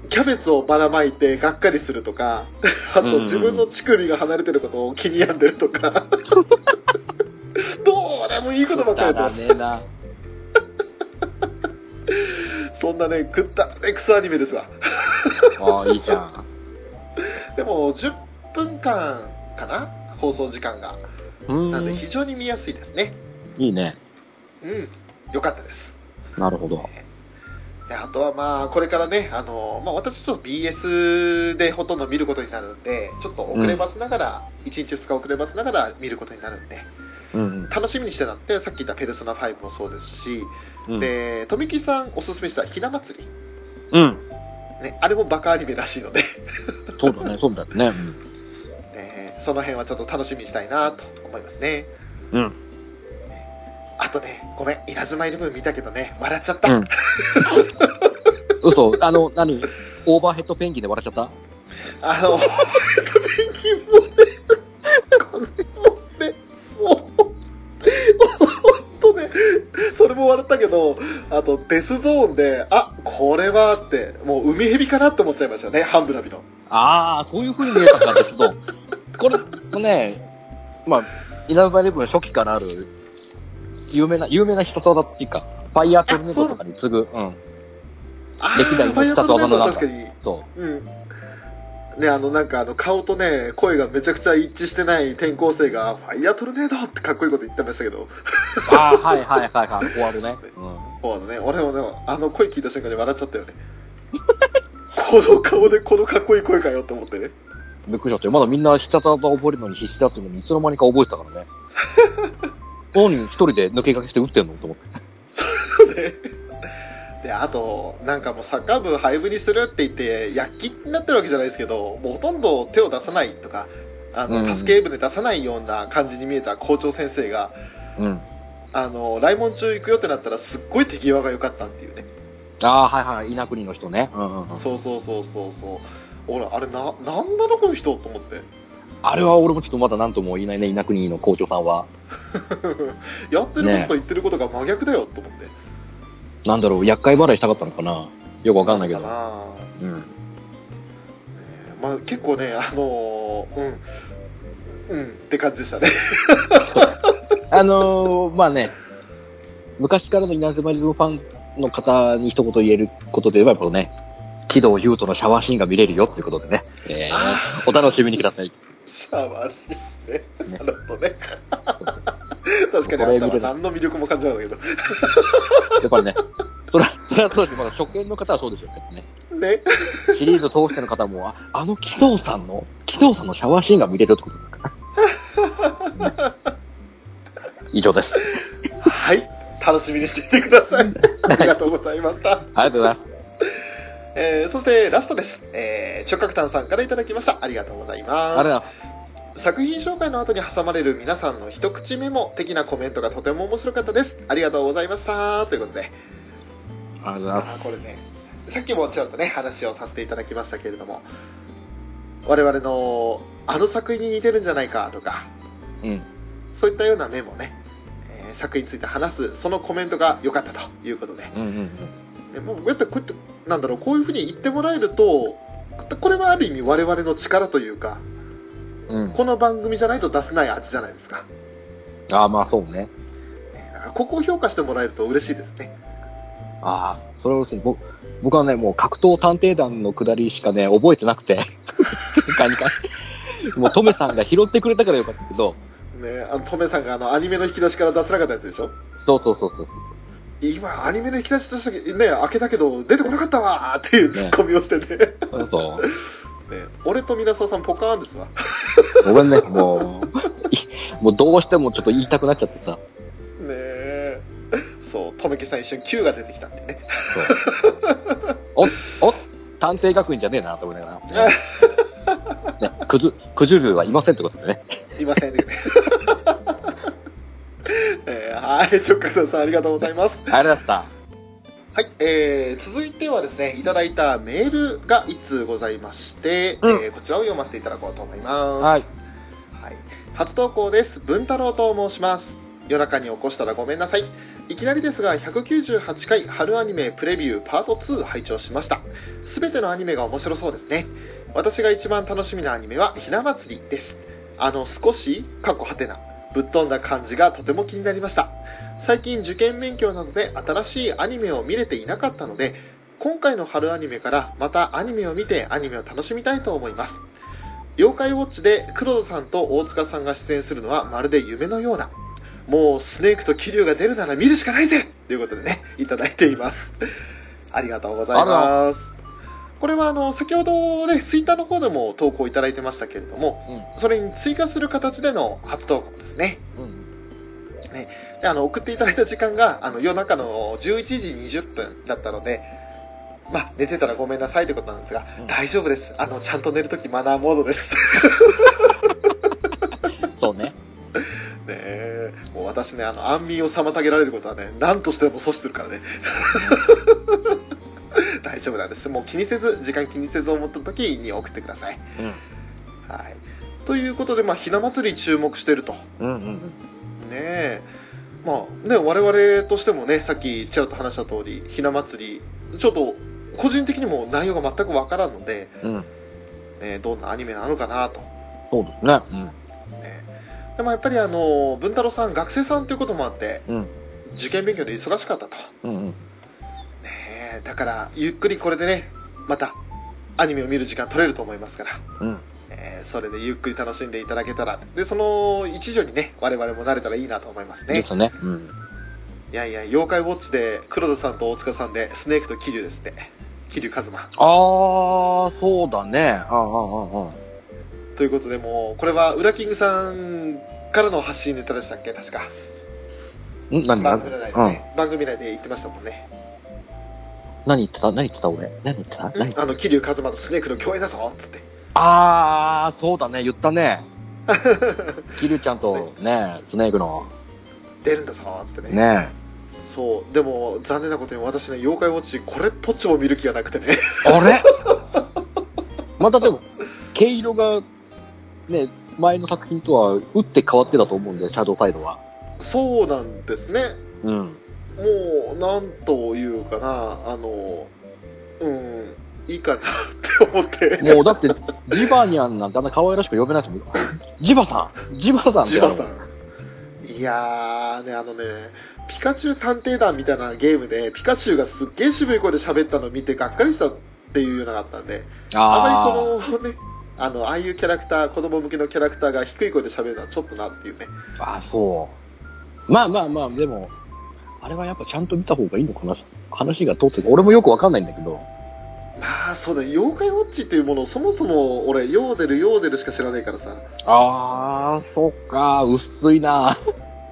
Speaker 2: キャベツをばらまいてがっかりするとか、あと自分の乳首が離れてることを気に病んでるとか、どうでもいいことばっかりやってます。そんなね、食ったエクスアニメですわ。
Speaker 3: ああ、いいじゃん。
Speaker 2: でも、10分間かな？放送時間が。
Speaker 3: う
Speaker 2: なので
Speaker 3: ん。
Speaker 2: 非常に見やすいですね。
Speaker 3: いいね。
Speaker 2: うん。よかったです。
Speaker 3: なるほど。
Speaker 2: であとはまあ、これからね、あの、まあ私ちょっと BS でほとんど見ることになるんで、ちょっと遅ればせながら、1日2日遅ればせながら見ることになるんで、
Speaker 3: うん
Speaker 2: 楽しみにしてたんで、さっき言ったペルソナ5もそうですし、
Speaker 3: うん。
Speaker 2: で、富木さんおすすめしたひな祭り。
Speaker 3: うん。
Speaker 2: ね、あれもバカアニメらしいので、
Speaker 3: そうだね、そうだよね。
Speaker 2: ねその辺はちょっと楽しみにしたいなと思いますね。
Speaker 3: うん。うん。
Speaker 2: あとね、ごめん、稲妻イレブン見たけどね、笑っちゃった。
Speaker 3: うん。嘘、あの、何？オーバーヘッドペンギンで笑っちゃった？
Speaker 2: あの、ペンギンもね、これもね、もう、ほんとね、それも笑ったけど、あと、デスゾーンで、あ、これはって、もう海蛇かなって思っちゃいましたよね、ハンブラビの。
Speaker 3: ああ、そういう風に見えたかですと。これもね、まあ、イナバイレブン初期からある、有名な、有名な必殺技っていうか、ファイヤートルネードとかに次ぐ、うん。
Speaker 2: あ
Speaker 3: 歴代の必殺技のなんか
Speaker 2: 確かに、
Speaker 3: そ
Speaker 2: うん。ね、あの、なんか、あの、顔とね、声がめちゃくちゃ一致してない転校生が、ファイヤートルネードってかっこいいこと言ってましたけど、
Speaker 3: う。ああ、はいはいはいはい、終わるね。うん。
Speaker 2: そうだね、俺もね、あの声聞いた瞬間に笑っちゃったよね。この顔でこのかっこいい声かよって思ってね。
Speaker 3: びっくりしちゃって、まだみんな必殺技覚えるのに必死だっていうのに、いつの間にか覚えてたからね。何一人で抜け駆けして打ってんの？と思って。
Speaker 2: そうね。で、あと、なんかもうサッカー部廃部にするって言って、躍起になってるわけじゃないですけど、もうほとんど手を出さないとか、あの、
Speaker 3: うん
Speaker 2: 助け舟で出さないような感じに見えた校長先生が、
Speaker 3: うん。
Speaker 2: あの、来門中行くよってなったらすっごい手際が良かったっていうね。
Speaker 3: ああ、はいはい。稲国の人ね。うんうんうん。
Speaker 2: そうそうそうそうそう。俺、あれな、なんなのこの人と思って。
Speaker 3: あれは俺もちょっとまだ何とも言えないね、稲国の校長さんは。
Speaker 2: やってることと言ってることが真逆だよと思って。
Speaker 3: なんだろう、厄介払いしたかったのかなよくわかんないけど。うん。
Speaker 2: まあ結構ね、あのーうん、うんって感じでしたね。
Speaker 3: あのー、まあね、昔からの稲妻リズムファンの方に一言言えることで言えば、このね、木戸優斗のシャワーシーンが見れるよっていうことでね、えー、お楽しみにください。
Speaker 2: シャワーシーンね。
Speaker 3: ね
Speaker 2: なるほどね。確かにあんたは何の魅力も感じないんだけど。
Speaker 3: やっぱりね、それは、それはそうです。まだ初見の方はそうですよね。
Speaker 2: ね。
Speaker 3: シリーズ通しての方も、ああの木戸さんの、木戸さんのシャワーシーンが見れるってことですから。以上です。
Speaker 2: はい。楽しみにしていてください。ありがとうございました。
Speaker 3: ありがとうございます。
Speaker 2: えー、そしてラストです。えー、直角炭さんからいただきました。ありがとうござい
Speaker 3: ありがとう
Speaker 2: ま
Speaker 3: ございます。
Speaker 2: す。作品紹介の後に挟まれる皆さんの一口メモ的なコメントがとても面白かったです。ありがとうございました。ということで。
Speaker 3: ありがとうございます。
Speaker 2: これね、さっきもちょっとね、話をさせていただきましたけれども、我々のあの作品に似てるんじゃないかとか、
Speaker 3: うん。
Speaker 2: そういったようなメモをね、えー作品について話す、そのコメントが良かったということで、
Speaker 3: うんうんうん。
Speaker 2: でもうやっぱりこうやって、なんだろう、こういうふうに言ってもらえると、これはある意味我々の力というか、
Speaker 3: うん。
Speaker 2: この番組じゃないと出せない味じゃないですか。
Speaker 3: ああ、まあそうね。
Speaker 2: ここを評価してもらえると嬉しいですね。
Speaker 3: ああ、それは僕、僕はね、もう格闘探偵団の下りしかね、覚えてなくて。もうトメさんが拾ってくれたからよかったけど、
Speaker 2: ね、あの、トメさんがあの、アニメの引き出しから出せなかったやつでしょ？
Speaker 3: そうそうそうそう。
Speaker 2: 今、アニメの引き出しとしてね、開けたけど、出てこなかったわーっていうツッコミをしてて、ね
Speaker 3: そうそう。
Speaker 2: 俺と皆沢さんポカーンですわ。
Speaker 3: ごめんね、もう、い もうどうしてもちょっと言いたくなっちゃってさ。
Speaker 2: ねえ。そう、とめきさん一瞬 Q が出てきたんでね。
Speaker 3: そう。お、お、探偵学院じゃねえなと思いながら。ね、くず、くじゅるはいませんってことでね。
Speaker 2: いませんね。えーはい、直角さんありがとうございます。
Speaker 3: ありがとうございました。
Speaker 2: はい、えー、続いてはですね、いただいたメールが一通ございまして、
Speaker 3: うん
Speaker 2: えーこちらを読ませていただこうと思います。
Speaker 3: はい。
Speaker 2: はい。初投稿です。文太郎と申します。夜中に起こしたらごめんなさい。いきなりですが、198回春アニメプレビューパート2拝聴しました。すべてのアニメが面白そうですね。私が一番楽しみなアニメはひな祭りです。あの少し、かっこはてな、ぶっ飛んだ感じがとても気になりました。最近受験勉強などで新しいアニメを見れていなかったので、今回の春アニメからまたアニメを見てアニメを楽しみたいと思います。妖怪ウォッチで黒田さんと大塚さんが出演するのはまるで夢のような。もうスネークと桐生が出るなら見るしかないぜということでね、いただいています。ありがとうございます。これはあの、先ほどね、ツイッターの方でも投稿いただいてましたけれども、それに追加する形での初投稿ですね。
Speaker 3: うん。うん。
Speaker 2: であの、送っていただいた時間が、あの、夜中の11時20分だったので、まあ、寝てたらごめんなさいってことなんですが、
Speaker 3: うん
Speaker 2: 大丈夫です。あの、ちゃんと寝るときマナーモードです。
Speaker 3: そうね。
Speaker 2: ねえ、もう私ね、あの、安眠を妨げられることはね、何としても阻止するからね。大丈夫なんです。もう気にせず、時間気にせず思った時に送ってください。
Speaker 3: うん。
Speaker 2: はい。ということで、まあ、ひな祭り注目してると。ね
Speaker 3: うんうん。
Speaker 2: え。まあね、我々としてもね、さっきちらっと話した通り、ひな祭り、ちょっと、個人的にも内容が全くわからんので、
Speaker 3: うん。
Speaker 2: ね、どんなアニメなのかなと。
Speaker 3: そうですね。うん。
Speaker 2: ね、でもやっぱりあの、文太郎さん、学生さんということもあって、
Speaker 3: うん。
Speaker 2: 受験勉強で忙しかったと。
Speaker 3: うんうん。
Speaker 2: だから、ゆっくりこれでね、また、アニメを見る時間取れると思いますから、
Speaker 3: うん。
Speaker 2: えーそれでゆっくり楽しんでいただけたら、で、その一助にね、我々もなれたらいいなと思いますね。
Speaker 3: ですね。うん。
Speaker 2: いやいや、妖怪ウォッチで、黒田さんと大塚さんで、スネークと桐生ですね。桐生一馬。
Speaker 3: ああ、そうだね。ああ、ああ。
Speaker 2: ということで、もう、これは、ウラキングさんからの発信ネタでしたっけ？確か。
Speaker 3: ん？何？
Speaker 2: 番組内で
Speaker 3: うん。
Speaker 2: ね、番組内で言ってましたもんね。
Speaker 3: 何言ってた？何言ってた？俺何言ってた？何言ってた？
Speaker 2: あの、桐生一馬とスネークの共演だぞつって。
Speaker 3: あー、そうだね、言ったね。キルちゃんとね、スネークの、
Speaker 2: 出るんだぞつってね。
Speaker 3: ね。
Speaker 2: そう。でも、残念なことに私ね、妖怪ウォッチ、これっぽっちも見る気がなくてね。
Speaker 3: あれ？またでも、毛色が、ね、前の作品とは打って変わってたと思うんで、シャドウサイドは。
Speaker 2: そうなんですね。
Speaker 3: うん。
Speaker 2: もう、なんというかな、あの、うん、いいかなって思って。
Speaker 3: もうだって、ジバニャンなんてあんな可愛らしく呼べないですもん。ジバさんジバさん
Speaker 2: ジバさん。いやーね、あのね、ピカチュウ探偵団みたいなゲームで、ピカチュウがすっげえ渋い声で喋ったのを見て、がっかりしたっていうのがあったんで、あまり
Speaker 3: あ
Speaker 2: このね、あの、ああいうキャラクター、子供向けのキャラクターが低い声で喋るのはちょっとなっていうね。
Speaker 3: ああ、そう。まあまあまあ、でも、あれはやっぱちゃんと見た方がいいのかな？話が通ってる。俺もよくわかんないんだけど。
Speaker 2: まあ、そうだね、妖怪ウォッチっていうものをそもそも俺、ヨーデル、ヨーデルしか知らないからさ、
Speaker 3: ああ、そっか、薄いな。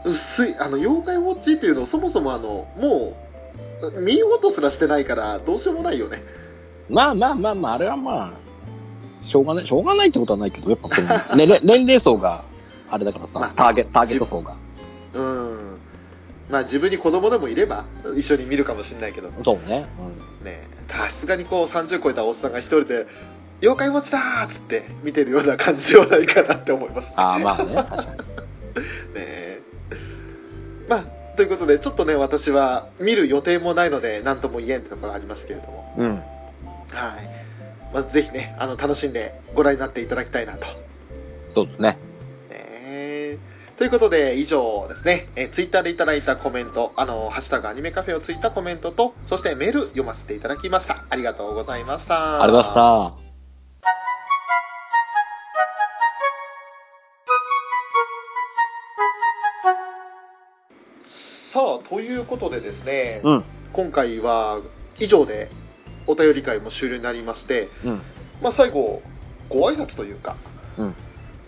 Speaker 2: 薄い、あの、妖怪ウォッチっていうのをそもそもあの、もう、見ようとすらしてないから、どうしようもないよね。
Speaker 3: まあまあまあまあ、あれはまあ、しょうがない、しょうがないってことはないけど、やっぱその、ね、ね 年齢層が、あれだからさ、
Speaker 2: まあ
Speaker 3: ターゲターゲット層が。
Speaker 2: うん。まあ自分に子供でもいれば一緒に見るかもしれないけど
Speaker 3: そうね。
Speaker 2: ねさすがにこう30超えたおっさんが一人で「妖怪ウォッチだ!」っつって見てるような感じではないかなって思います
Speaker 3: ああ、まあね、確かに。
Speaker 2: ねまあということでちょっとね私は見る予定もないので何とも言えんってところがありますけれども
Speaker 3: うん。
Speaker 2: はいまずぜひねあの楽しんでご覧になっていただきたいなと
Speaker 3: そうですね。
Speaker 2: ねということで、以上ですね、えー、ツイッターでいただいたコメント、あの、ハッシュタグアニメカフェをツイッターコメントと、そしてメール読ませていただきました。ありがとうございました。
Speaker 3: ありがとうございま
Speaker 2: さあ、ということでですね、
Speaker 3: した。うん。
Speaker 2: 今回は以上でお便り会も終了になりまして、
Speaker 3: うん。
Speaker 2: まあ最後、ご挨拶というか、
Speaker 3: うん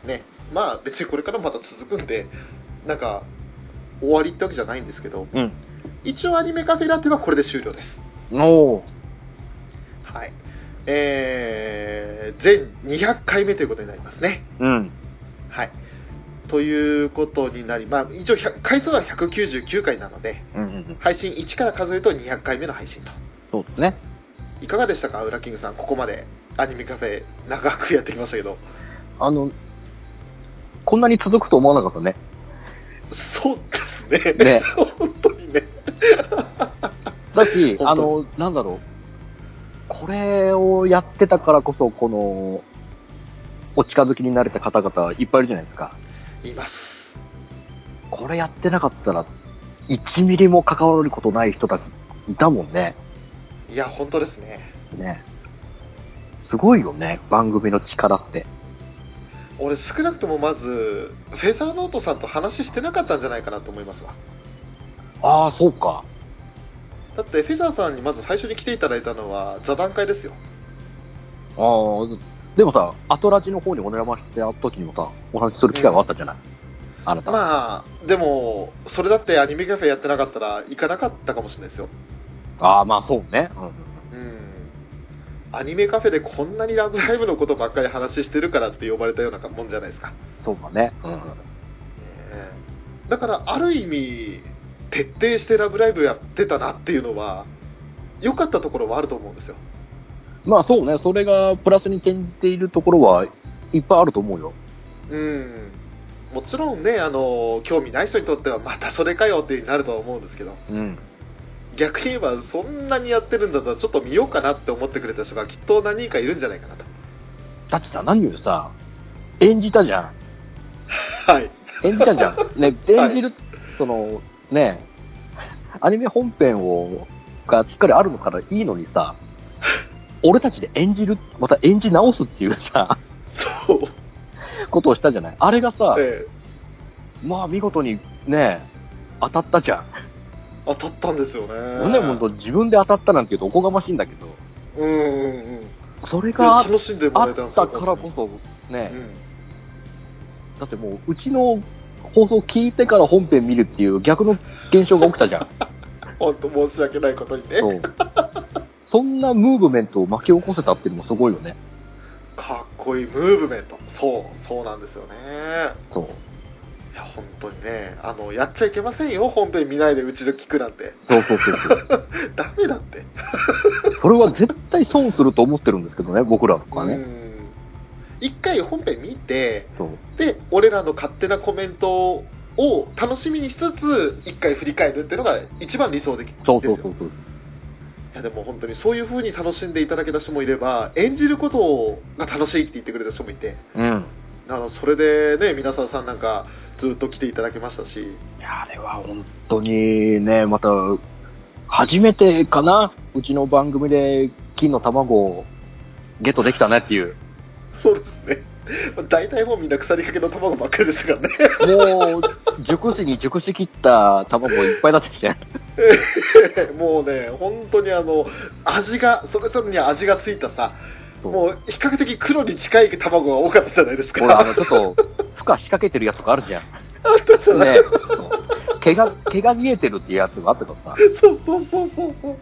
Speaker 2: ね、まあ別にこれからまた続くんで、なんか、終わりってわけじゃないんですけど、
Speaker 3: うん。
Speaker 2: 一応アニメカフェラテはこれで終了です。
Speaker 3: おー。
Speaker 2: はい。えー、全200回目ということになりますね。
Speaker 3: うん。
Speaker 2: はい。ということになり、まあ、一応100回数は199回なので、
Speaker 3: うんうんうん。
Speaker 2: 配信1から数えると200回目の配信と。
Speaker 3: そうですね。
Speaker 2: いかがでしたか、ウラキングさん。ここまでアニメカフェ長くやってきましたけど。
Speaker 3: あの、こんなに続くと思わなかったね。
Speaker 2: そうですね。
Speaker 3: ね。
Speaker 2: 本当にね。
Speaker 3: だし、あの、なんだろう。これをやってたからこそ、この、お近づきになれた方々いっぱいいるじゃないですか。
Speaker 2: います。
Speaker 3: これやってなかったら、1ミリも関わることない人たちいたもんね。
Speaker 2: いや、本当ですね。
Speaker 3: ね。すごいよね、番組の力って。
Speaker 2: 俺、少なくともまず、フェザーノートさんと話してなかったんじゃないかなと思いますわ。
Speaker 3: ああ、そうか。
Speaker 2: だって、フェザーさんにまず最初に来ていただいたのは、座談会ですよ。
Speaker 3: ああ、でもさ、アトラジの方にお邪魔して会った時にもさ、お話しする機会があったじゃない、あなた。
Speaker 2: まあ、でも、それだってアニメカフェやってなかったら行かなかったかもしれないですよ。
Speaker 3: ああ、まあそうね。うん。
Speaker 2: うん。アニメカフェでこんなにラブライブのことばっかり話してるからって呼ばれたようなもんじゃないですか。
Speaker 3: そうだね。うん。
Speaker 2: だから、ある意味、徹底してラブライブやってたなっていうのは、良かったところはあると思うんですよ。
Speaker 3: まあそうね、それがプラスに転じているところはいっぱいあると思うよ。
Speaker 2: うん。もちろんね、あの、興味ない人にとってはまたそれかよっていうになるとは思うんですけど、
Speaker 3: うん。
Speaker 2: 逆に言えばそんなにやってるんだったらちょっと見ようかなって思ってくれた人がきっと何人かいるんじゃないかなと。
Speaker 3: だってさ、何よりさ、演じたじゃん。
Speaker 2: はい。
Speaker 3: 演じたじゃん。ね、演じる、その、ね、アニメ本編を、がしっかりあるのからいいのにさ、俺たちで演じる、また演じ直すっていうさ、
Speaker 2: そう。
Speaker 3: ことをしたじゃない。あれがさ、
Speaker 2: ええ
Speaker 3: まあ見事にね、当たったじゃん。
Speaker 2: 当たったんですよね。
Speaker 3: んと自分で当たったなんて言うとおこがましいんだけど、
Speaker 2: うんうんうん。
Speaker 3: それがあ
Speaker 2: 楽しんでも
Speaker 3: あ
Speaker 2: らえたんですよ
Speaker 3: ったからこそ、ね、
Speaker 2: うん。
Speaker 3: だってもう、うちの放送聞いてから本編見るっていう逆の現象が起きたじゃん。
Speaker 2: 本当申し訳ないことにね。
Speaker 3: そう。そんなムーブメントを巻き起こせたっていうのもすごいよね。
Speaker 2: かっこいいムーブメントそうそうなんですよね
Speaker 3: そう。
Speaker 2: いや本当にねあのやっちゃいけませんよ本編見ないでうちで聞くなんて
Speaker 3: そうそうそうそう。
Speaker 2: ダメだって
Speaker 3: それは絶対損すると思ってるんですけどね、僕らとかね。
Speaker 2: うん一回本編見て。で俺らの勝手なコメントを楽しみにしつつ一回振り返るっていうのが一番理想的ですよ
Speaker 3: そうそうそうそう。
Speaker 2: いやでも本当にそういう風に楽しんでいただけた人もいれば演じることが楽しいって言ってくれた人もいて
Speaker 3: うん。
Speaker 2: あのそれでね皆さんさんなんかずっと来ていただけましたし
Speaker 3: いや、あれは本当にね、また、初めてかなうちの番組で金の卵をゲットできたねっていう。
Speaker 2: そうですね大体もうみんな腐りかけの卵ばっかりでしたからね
Speaker 3: もう、熟しに熟しきった卵いっぱいだってきて。
Speaker 2: もうね本当にあの味がそれぞれに味がついたさもう比較的黒に近い卵が多かったじゃないですか
Speaker 3: ほら、あの、ちょっと、負荷仕掛けてるやつとかあるじゃん。
Speaker 2: あったじゃない、
Speaker 3: ね。毛が、毛が見えてるっていうやつがあったからさ。
Speaker 2: そうそうそうそうそう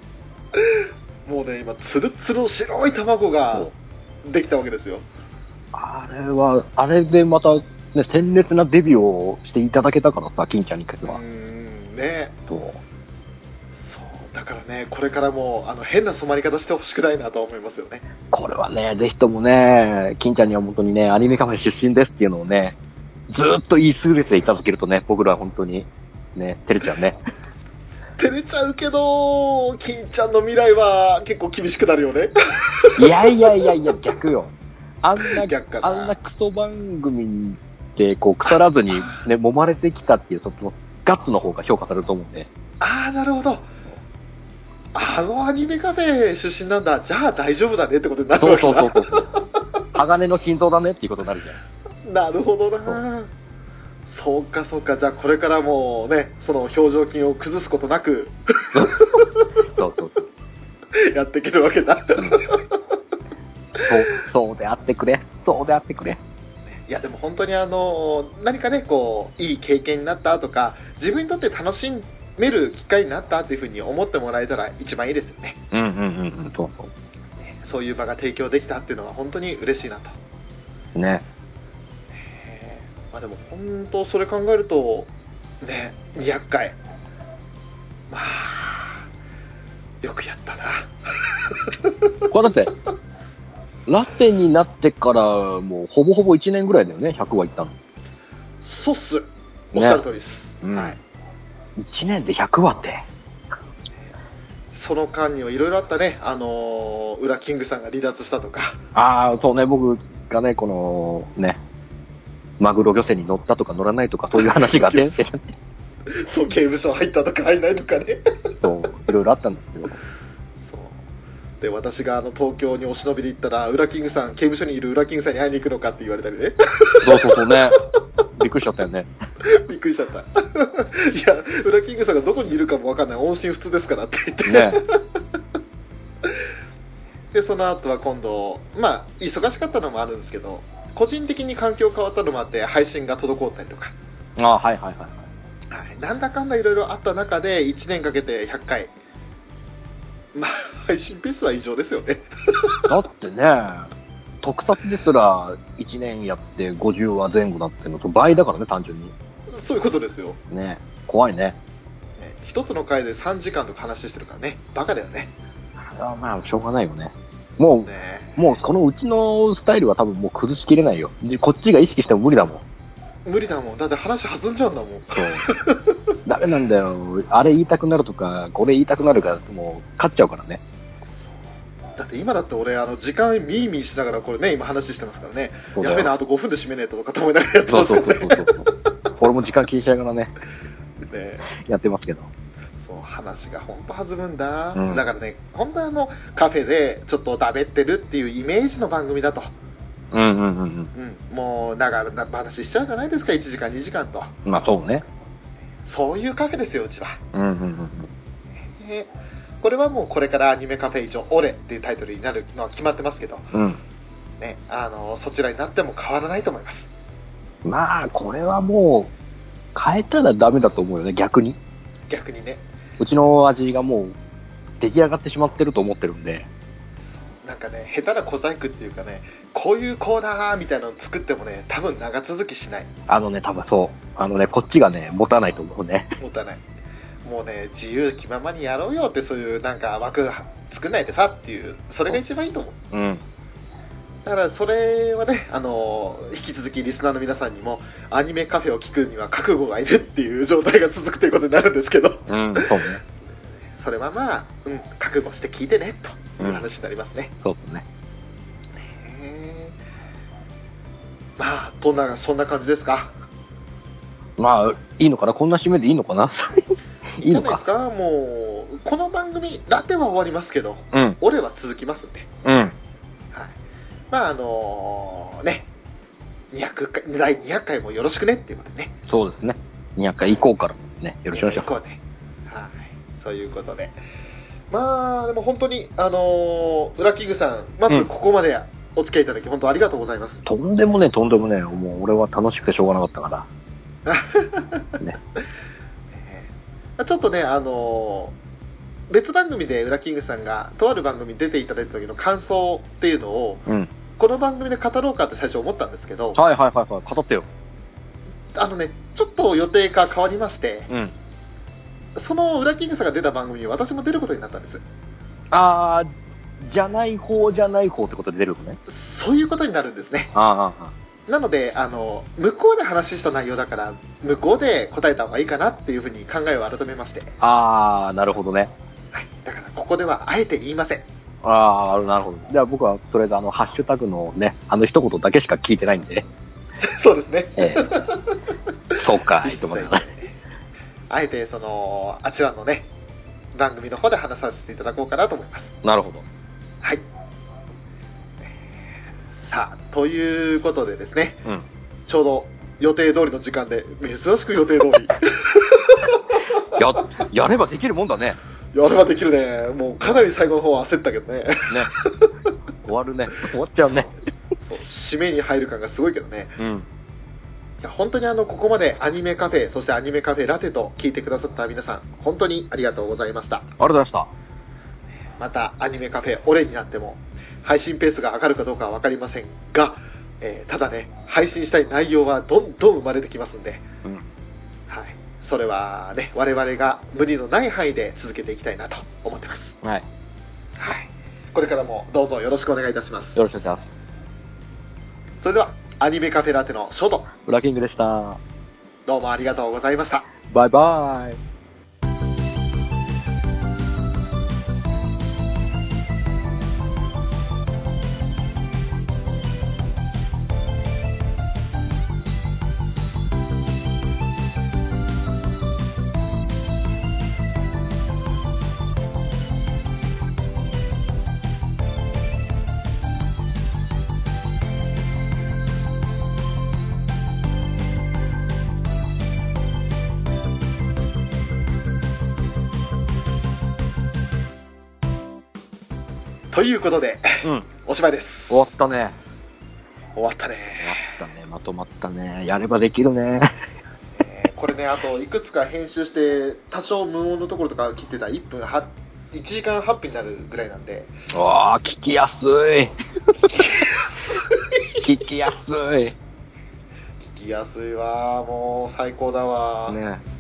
Speaker 2: もうね今ツルツルの白い卵ができたわけですよ
Speaker 3: あれは、あれでまた、ね、鮮烈なデビューをしていただけたからさ、金ちゃんに関しては。
Speaker 2: うーんね
Speaker 3: そう。
Speaker 2: からねこれからもあの変な染まり方してほしくないなとは思いますよね
Speaker 3: これはね、ぜひともね、金ちゃんには本当にね、アニメカフェ出身ですっていうのをね、ずーっと言い続けていただけるとね、僕らは本当に、ね、照れちゃうね。
Speaker 2: 照れちゃうけど金ちゃんの未来は結構厳しくなるよね
Speaker 3: いやいやいやいや、逆よ。あんな、
Speaker 2: 逆
Speaker 3: あんなクソ番組で、こう、腐らずにね、揉まれてきたっていう、その、ガッツの方が評価されると思うんで。
Speaker 2: ああなるほどあのアニメカフェ出身なんだじゃあ大丈夫だねってことになる
Speaker 3: そうそう
Speaker 2: わけだ
Speaker 3: そうそう。鋼の心臓だねっていうことになるじゃん。
Speaker 2: なるほどなそうかそうかじゃあこれからもねその表情筋を崩すことなく
Speaker 3: そうそうそう。
Speaker 2: やっていけるわけだ
Speaker 3: そう、そうであってくれ。そうであってくれ。
Speaker 2: いやでも本当にあの何かねこういい経験になったとか自分にとって楽しめる機会になったっていうふうに思ってもらえたら一番いいですよね。
Speaker 3: うんうんうんうん、そうそ
Speaker 2: そういう場が提供できたっていうのは本当に嬉しいなと。
Speaker 3: う。ね。
Speaker 2: えーまあでも本当それ考えるとね200回まあよくやったな。
Speaker 3: これだって、ラテになってから、もうほぼほぼ1年ぐらいだよね、100はいったの。
Speaker 2: そうっす。おっしゃる通りです、
Speaker 3: うん。
Speaker 2: はい
Speaker 3: 1年で100話って。
Speaker 2: その間にはいろいろあったね、あのー、裏キングさんが離脱したとか、
Speaker 3: ああ、そうね、僕がね、この、ね、マグロ漁船に乗ったとか乗らないとか、そういう話がね、
Speaker 2: そう、刑務所入ったとか入んないとかね。
Speaker 3: そう、いろいろあったんですけど。
Speaker 2: で、私があの、東京にお忍びで行ったら、裏キングさん、刑務所にいる裏キングさんに会いに行くのかって言われたりね。
Speaker 3: そうそうそうね。びっくりしちゃったよね。
Speaker 2: びっくりしちゃった。いや、裏キングさんがどこにいるかもわかんない。音信不通ですからって言って。
Speaker 3: ね。
Speaker 2: で、その後は今度、まあ、忙しかったのもあるんですけど、個人的に環境変わったのもあって、配信が滞ったりとか、
Speaker 3: ああ、はいはいはいはい。
Speaker 2: はい、なんだかんだいろいろあった中で、1年かけて100回。まあ、配信ペースは異常ですよね。
Speaker 3: だってね、特撮ですら1年やって50話前後だってのと倍だからね、単純に。
Speaker 2: そういうことですよ。
Speaker 3: ね。怖いね。
Speaker 2: ね一つの回で3時間とか話してるからね。バカだよね。
Speaker 3: あまあ、しょうがないよね。も
Speaker 2: ね
Speaker 3: う、もうこのうちのスタイルは多分もう崩しきれないよ。でこっちが意識しても無理だもん。
Speaker 2: 無理だもん。だって話弾んじゃうんだもん。
Speaker 3: そう。ダメなんだよ。あれ言いたくなるとか、これ言いたくなるから、もう、勝っちゃうからね。
Speaker 2: だって今だって俺、あの、時間ミーミーしながらこれね、今話してますからね。やべえな、あと5分で締めねえとかと思いながらやって
Speaker 3: そう
Speaker 2: ますよね。
Speaker 3: そうそうそうそう。俺も時間気にしながらね、
Speaker 2: ね
Speaker 3: やってますけど。
Speaker 2: そう、話が本当弾むんだ。
Speaker 3: うん
Speaker 2: だからね、本当あの、カフェでちょっとだべってるっていうイメージの番組だと。
Speaker 3: うんうんうんうん。
Speaker 2: うん。もう、だから、な話しちゃうじゃないですか、1時間、2時間と。
Speaker 3: まあそうね。
Speaker 2: そういうカフェですよ、うちは。
Speaker 3: うんうんうん。
Speaker 2: ねこれはもうこれからアニメカフェ一応、オレっていうタイトルになるのは決まってますけど、
Speaker 3: うん。
Speaker 2: ね、あの、そちらになっても変わらないと思います。
Speaker 3: まあ、これはもう、変えたらダメだと思うよね、逆に。
Speaker 2: 逆にね。
Speaker 3: うちの味がもう、出来上がってしまってると思ってるんで、
Speaker 2: なんかね下手な小細工っていうかねこういうコーナーみたいなの作ってもね多分長続きしない
Speaker 3: あのね、多分そう、あのね、こっちがね、持たないと思うね。
Speaker 2: もたないもうね自由気ままにやろうよってそういうなんか枠作んないでさっていうそれが一番いいと思う
Speaker 3: うん。
Speaker 2: だからそれはね、あの引き続きリスナーの皆さんにもアニメカフェを聞くには覚悟がいるっていう状態が続くということになるんですけど
Speaker 3: うん、そうね。
Speaker 2: それはまあ、うん、覚悟して聞いてねという話になりますね、
Speaker 3: そうだね。
Speaker 2: まあどんなそんな感じですか？
Speaker 3: まあ、いいのかな？こんな締めでいいのかな？いいのか？
Speaker 2: じゃないですか？もうこの番組ラテは終わりますけど
Speaker 3: うん、
Speaker 2: 俺は続きますんで
Speaker 3: うん。
Speaker 2: はい。まあ、あのね、200回、第200回もよろしくねっていうことでね。
Speaker 3: そうですね。200回以降からもね、よろしくお願いします。
Speaker 2: ね。はい。そういうことで。まあ、でも本当に、あのー、ウラキングさん、まずここまでお付き合いいただき、本当ありがとうございます。
Speaker 3: とんでもねえ、とんでもねえ。もう俺は楽しくてしょうがなかったから。
Speaker 2: まあちょっとね、あのー別番組でウラキングさんがとある番組に出ていただいた時の感想っていうのを
Speaker 3: うん。
Speaker 2: この番組で語ろうかって最初思ったんですけど
Speaker 3: はいはいはいはい。語ってよ。
Speaker 2: あのねちょっと予定が変わりまして
Speaker 3: うん。
Speaker 2: そのウラキングさんが出た番組に私も出ることになったんです
Speaker 3: あー、じゃない方じゃない方ってことで出るのね？
Speaker 2: そういうことになるんですね。
Speaker 3: あーあー、あ
Speaker 2: なので、あの、向こうで話した内容だから、向こうで答えた方がいいかなっていうふうに考えを改めまして。
Speaker 3: ーあー、なるほどね。
Speaker 2: はい。だから、ここではあえて言いません。
Speaker 3: あー、なるほど。じゃあ僕はとりあえずあの、ハッシュタグのね、あの一言だけしか聞いてないんで。
Speaker 2: そうですね。
Speaker 3: ええそうか、い
Speaker 2: 実
Speaker 3: と思い
Speaker 2: 際
Speaker 3: ます。
Speaker 2: あえて、その、あちらのね、番組の方で話させていただこうかなと思います。
Speaker 3: なるほど。
Speaker 2: はい。さあ、ということでですね、
Speaker 3: うん
Speaker 2: ちょうど予定通りの時間で、珍しく予定通り。
Speaker 3: や、やればできるもんだね。
Speaker 2: やればできるね。もうかなり最後の方は焦ったけどね。
Speaker 3: ね。終わるね。終わっちゃうね。
Speaker 2: 締めに入る感がすごいけどね。
Speaker 3: うん。
Speaker 2: 本当にあの、ここまでアニメカフェ、そしてアニメカフェラテと聞いてくださった皆さん、本当にありがとうございました。
Speaker 3: ありがとうございました。
Speaker 2: また、アニメカフェオレになっても、配信ペースが上がるかどうかはわかりませんが、えーただね、配信したい内容はどんどん生まれてきますんで、
Speaker 3: うん。
Speaker 2: はい。それはね、我々が無理のない範囲で続けていきたいなと思ってます。
Speaker 3: はい。
Speaker 2: はい。これからもどうぞよろしくお願いいたします。
Speaker 3: よろしくお願いします。
Speaker 2: それでは、アニメカフェラテのショート、
Speaker 3: ブラキングでした。
Speaker 2: どうもありがとうございました。
Speaker 3: バイバイ。
Speaker 2: ということで、
Speaker 3: うん。
Speaker 2: おしまいです。
Speaker 3: 終わったね。
Speaker 2: 終わったね。
Speaker 3: 終わったね。まとまったね。やればできるね。
Speaker 2: えーこれね、あといくつか編集して、多少無音のところとか切ってたら1分は、1時間8分になるぐらいなんで、
Speaker 3: わあ、聞きやすい。聞きやすい。
Speaker 2: 聞きやすいわ、もう最高だわ。
Speaker 3: ね